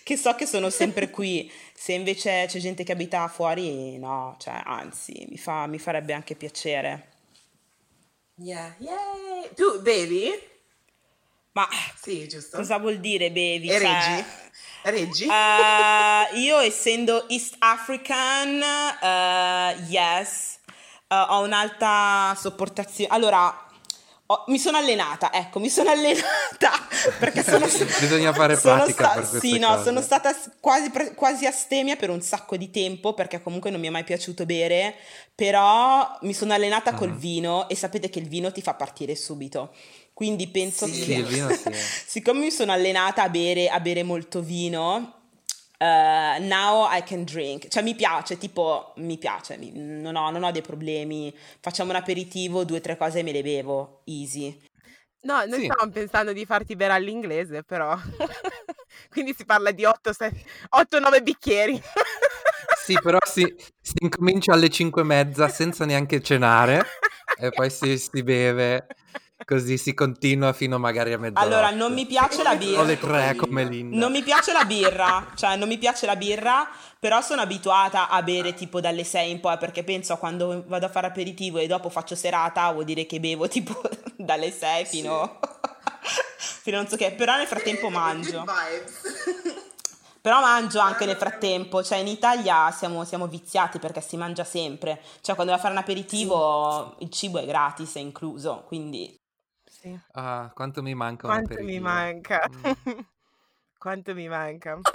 Speaker 3: che so che sono sempre qui. Se invece c'è gente che abita fuori, no, cioè, anzi, mi, fa- mi farebbe anche piacere.
Speaker 2: Yeah, yay! Tu bevi?
Speaker 3: Ma
Speaker 2: Sì, giusto.
Speaker 3: cosa vuol dire bevi?
Speaker 2: E
Speaker 3: Cioè,
Speaker 2: reggi? Reggi?
Speaker 3: Eh, io essendo East African, eh, yes, eh, ho un'alta sopportazione. Allora, ho- mi sono allenata, ecco, mi sono allenata perché sono
Speaker 1: Bisogna fare
Speaker 3: sono
Speaker 1: pratica
Speaker 3: sta-
Speaker 1: per queste
Speaker 3: Sì, no,
Speaker 1: cose.
Speaker 3: sono stata quasi, quasi astemia per un sacco di tempo perché comunque non mi è mai piaciuto bere, però mi sono allenata col
Speaker 1: Mhm.
Speaker 3: vino e sapete che il vino ti fa partire subito. Quindi penso
Speaker 2: Sì.
Speaker 3: che
Speaker 1: Sì, vino sì.
Speaker 3: siccome mi sono allenata a bere, a bere molto vino, eh, now I can drink. Cioè mi piace, tipo, mi piace, mi- non, ho, non ho dei problemi. Facciamo un aperitivo, due o tre cose e me le bevo, easy.
Speaker 2: No, noi
Speaker 1: Sì.
Speaker 2: stavamo pensando di farti bere all'inglese, però. Quindi si parla di 8-9 bicchieri.
Speaker 1: Sì, però si, si incomincia alle 5 e mezza senza neanche cenare e poi si, si beve, così si continua fino magari a mezzanotte.
Speaker 3: Allora, non mi piace la birra.
Speaker 1: O le 3 come Linda.
Speaker 3: Non mi piace la birra, cioè non mi piace la birra, però sono abituata a bere tipo dalle 6 in poi perché penso a quando vado a fare aperitivo e dopo faccio serata, vuol dire che bevo tipo dalle 6 fino, fino a non so che, però nel frattempo mangio. Però mangio anche nel frattempo, cioè in Italia siamo, siamo viziati perché si mangia sempre, cioè quando vai a fare un aperitivo il cibo è gratis, è incluso, quindi
Speaker 2: Sì.
Speaker 1: Ah, quanto mi manca un
Speaker 2: Quanto mi manca.
Speaker 1: Mm.
Speaker 2: Quanto mi manca.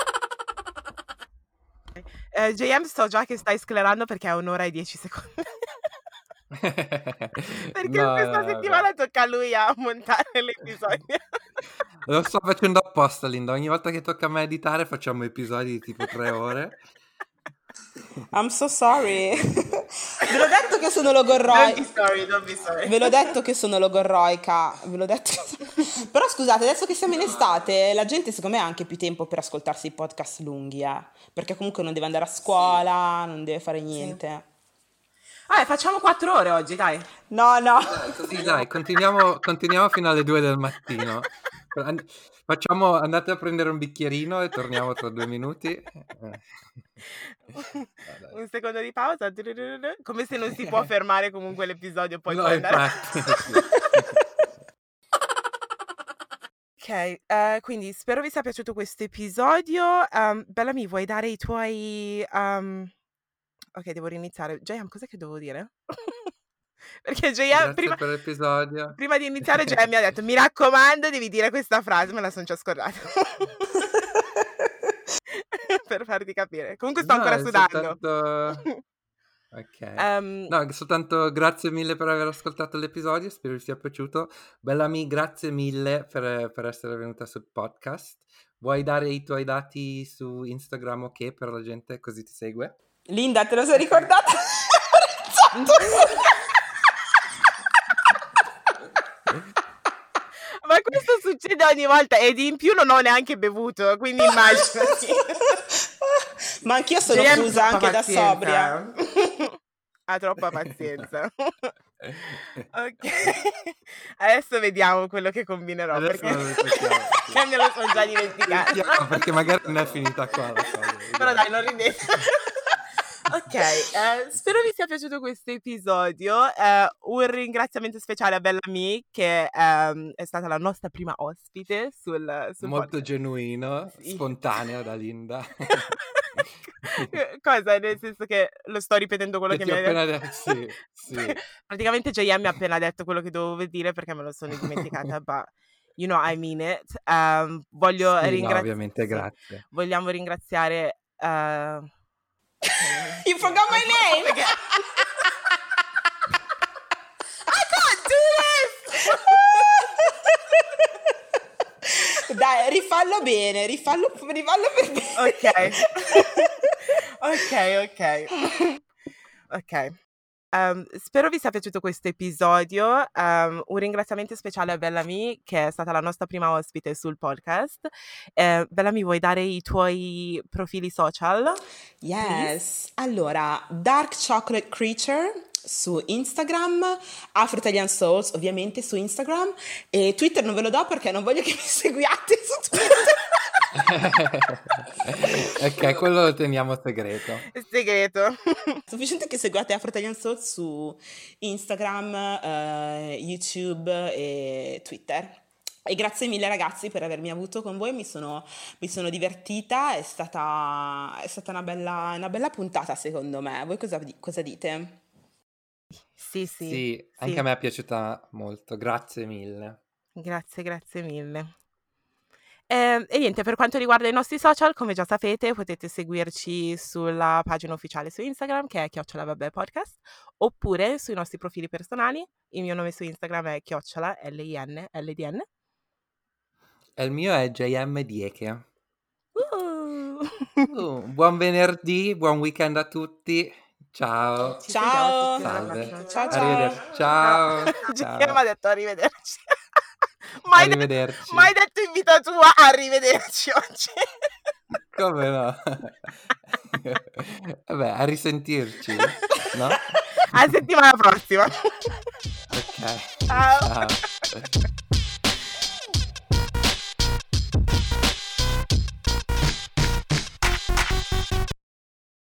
Speaker 2: Eh, JM so già che stai sclerando perché è un'ora e 10 secondi. Perché
Speaker 1: No,
Speaker 2: questa
Speaker 1: no,
Speaker 2: settimana tocca a lui a montare l'episodio.
Speaker 1: Lo sto facendo apposta, Linda. Ogni volta che tocca a me editare facciamo episodi di tipo 3 ore.
Speaker 3: I'm so sorry. Ve l'ho detto che sono
Speaker 2: Don't be
Speaker 3: logorroica.
Speaker 2: sorry, don't be sorry.
Speaker 3: Ve l'ho detto che sono logorroica. Ve l'ho detto. che- Però scusate, adesso che siamo in estate, la gente secondo me ha anche più tempo per ascoltarsi i podcast lunghi, eh. Perché comunque non deve andare a scuola, non deve fare niente.
Speaker 2: Vabbè, facciamo 4 ore oggi, dai.
Speaker 3: No, no.
Speaker 1: Sì, dai, continuiamo, continuiamo fino alle 2 del mattino. Facciamo, andate a prendere un bicchierino e torniamo tra due minuti. Eh.
Speaker 2: Un secondo di pausa. Come se non si può fermare comunque l'episodio, poi
Speaker 1: No,
Speaker 2: puoi andare. Ok, eh, quindi spero vi sia piaciuto questo episodio. Um, Bellamy, vuoi dare i tuoi... um, Ok, devo riniziare. JM, cos'è che devo dire? Perché JM,
Speaker 1: Grazie
Speaker 2: prima,
Speaker 1: per l'episodio.
Speaker 2: prima di iniziare, JM mi ha detto, mi raccomando, devi dire questa frase, me la sono già scordata. per farti capire. Comunque sto
Speaker 1: No,
Speaker 2: ancora sudando.
Speaker 1: soltanto- Ok.
Speaker 2: Ehm,
Speaker 1: No, soltanto grazie mille per aver ascoltato l'episodio, spero vi sia piaciuto. Bellamy, grazie mille per, per essere venuta sul podcast. Vuoi dare i tuoi dati su Instagram ok per la gente così ti segue?
Speaker 3: Linda, te lo sei ricordata?
Speaker 2: Ma questo succede ogni volta ed in più non ho neanche bevuto, quindi immaginati.
Speaker 3: Ma anch'io sono
Speaker 2: JM
Speaker 3: chiusa anche da
Speaker 2: pazienza.
Speaker 3: sobria.
Speaker 2: Ha troppa pazienza. ok. Adesso vediamo quello che combinerò
Speaker 1: Adesso
Speaker 2: perché, me lo sono già dimenticato.
Speaker 1: Perché magari non è finita qua la cosa.
Speaker 2: Però dai, non ridete. Ok, eh, spero vi sia piaciuto questo episodio. Eh, un ringraziamento speciale a Bellamy che ehm, è stata la nostra prima ospite sul, sul
Speaker 1: Molto
Speaker 2: podcast.
Speaker 1: genuino,
Speaker 2: Sì.
Speaker 1: spontaneo da Linda.
Speaker 2: Cosa? Nel senso che lo sto ripetendo quello
Speaker 1: Che
Speaker 2: che, mi hai detto.
Speaker 1: detto, sì, sì.
Speaker 2: Praticamente JM mi ha appena detto quello che dovevo dire perché me lo sono dimenticata, but you know I mean it. Ehm, voglio
Speaker 1: Sì, no,
Speaker 2: ringraziare...
Speaker 1: ovviamente, grazie.
Speaker 2: Vogliamo ringraziare... eh,
Speaker 3: You forgot my name!
Speaker 2: Perché- I can't do this!
Speaker 3: Dai, rifallo bene, rifallo, rifallo per bene.
Speaker 2: Ok, ok, ok. Ok. Ehm, spero vi sia piaciuto questo episodio. Ehm, un ringraziamento speciale a Bellamy, che è stata la nostra prima ospite sul podcast. Eh, Bellamy, vuoi dare i tuoi profili social?
Speaker 3: Yes. Allora, Dark Chocolate Creature su Instagram, Afro Italian Souls ovviamente su Instagram e Twitter non ve lo do perché non voglio che mi seguiate su Twitter.
Speaker 1: ok, quello lo teniamo segreto.
Speaker 2: Segreto.
Speaker 3: Sufficiente che seguiate Afro Italian Souls su Instagram, eh, YouTube e Twitter. E grazie mille ragazzi per avermi avuto con voi, mi sono, mi sono divertita, è stata, è stata una, bella, una bella puntata secondo me. Voi cosa, cosa dite?
Speaker 2: Sì, sì.
Speaker 1: Sì, anche
Speaker 2: sì.
Speaker 1: a me è piaciuta molto, grazie mille.
Speaker 2: Grazie, grazie mille. Ehm, E, niente, per quanto riguarda i nostri social, come già sapete, potete seguirci sulla pagina ufficiale su Instagram, che è Chiocciola Vabbè Podcast, oppure sui nostri profili personali. Il mio nome su Instagram è Chiocciola, L-I-N, L-D-N.
Speaker 1: E il mio è JM Dieke.
Speaker 2: Uh!
Speaker 1: Uh, buon venerdì, buon weekend a tutti. Ciao.
Speaker 2: Ci
Speaker 3: Ciao.
Speaker 2: sentiamo
Speaker 1: Salve.
Speaker 2: settimana prossima.
Speaker 3: Ciao, ciao.
Speaker 1: Arrivederci. Ciao.
Speaker 2: Giuliana
Speaker 1: Ciao.
Speaker 2: mi ha detto arrivederci. Mai, detto, mai detto in vita tua arrivederci oggi.
Speaker 1: Come no? Vabbè, a risentirci, no?
Speaker 2: A settimana prossima.
Speaker 1: Ok.
Speaker 2: Ciao.
Speaker 1: Ciao.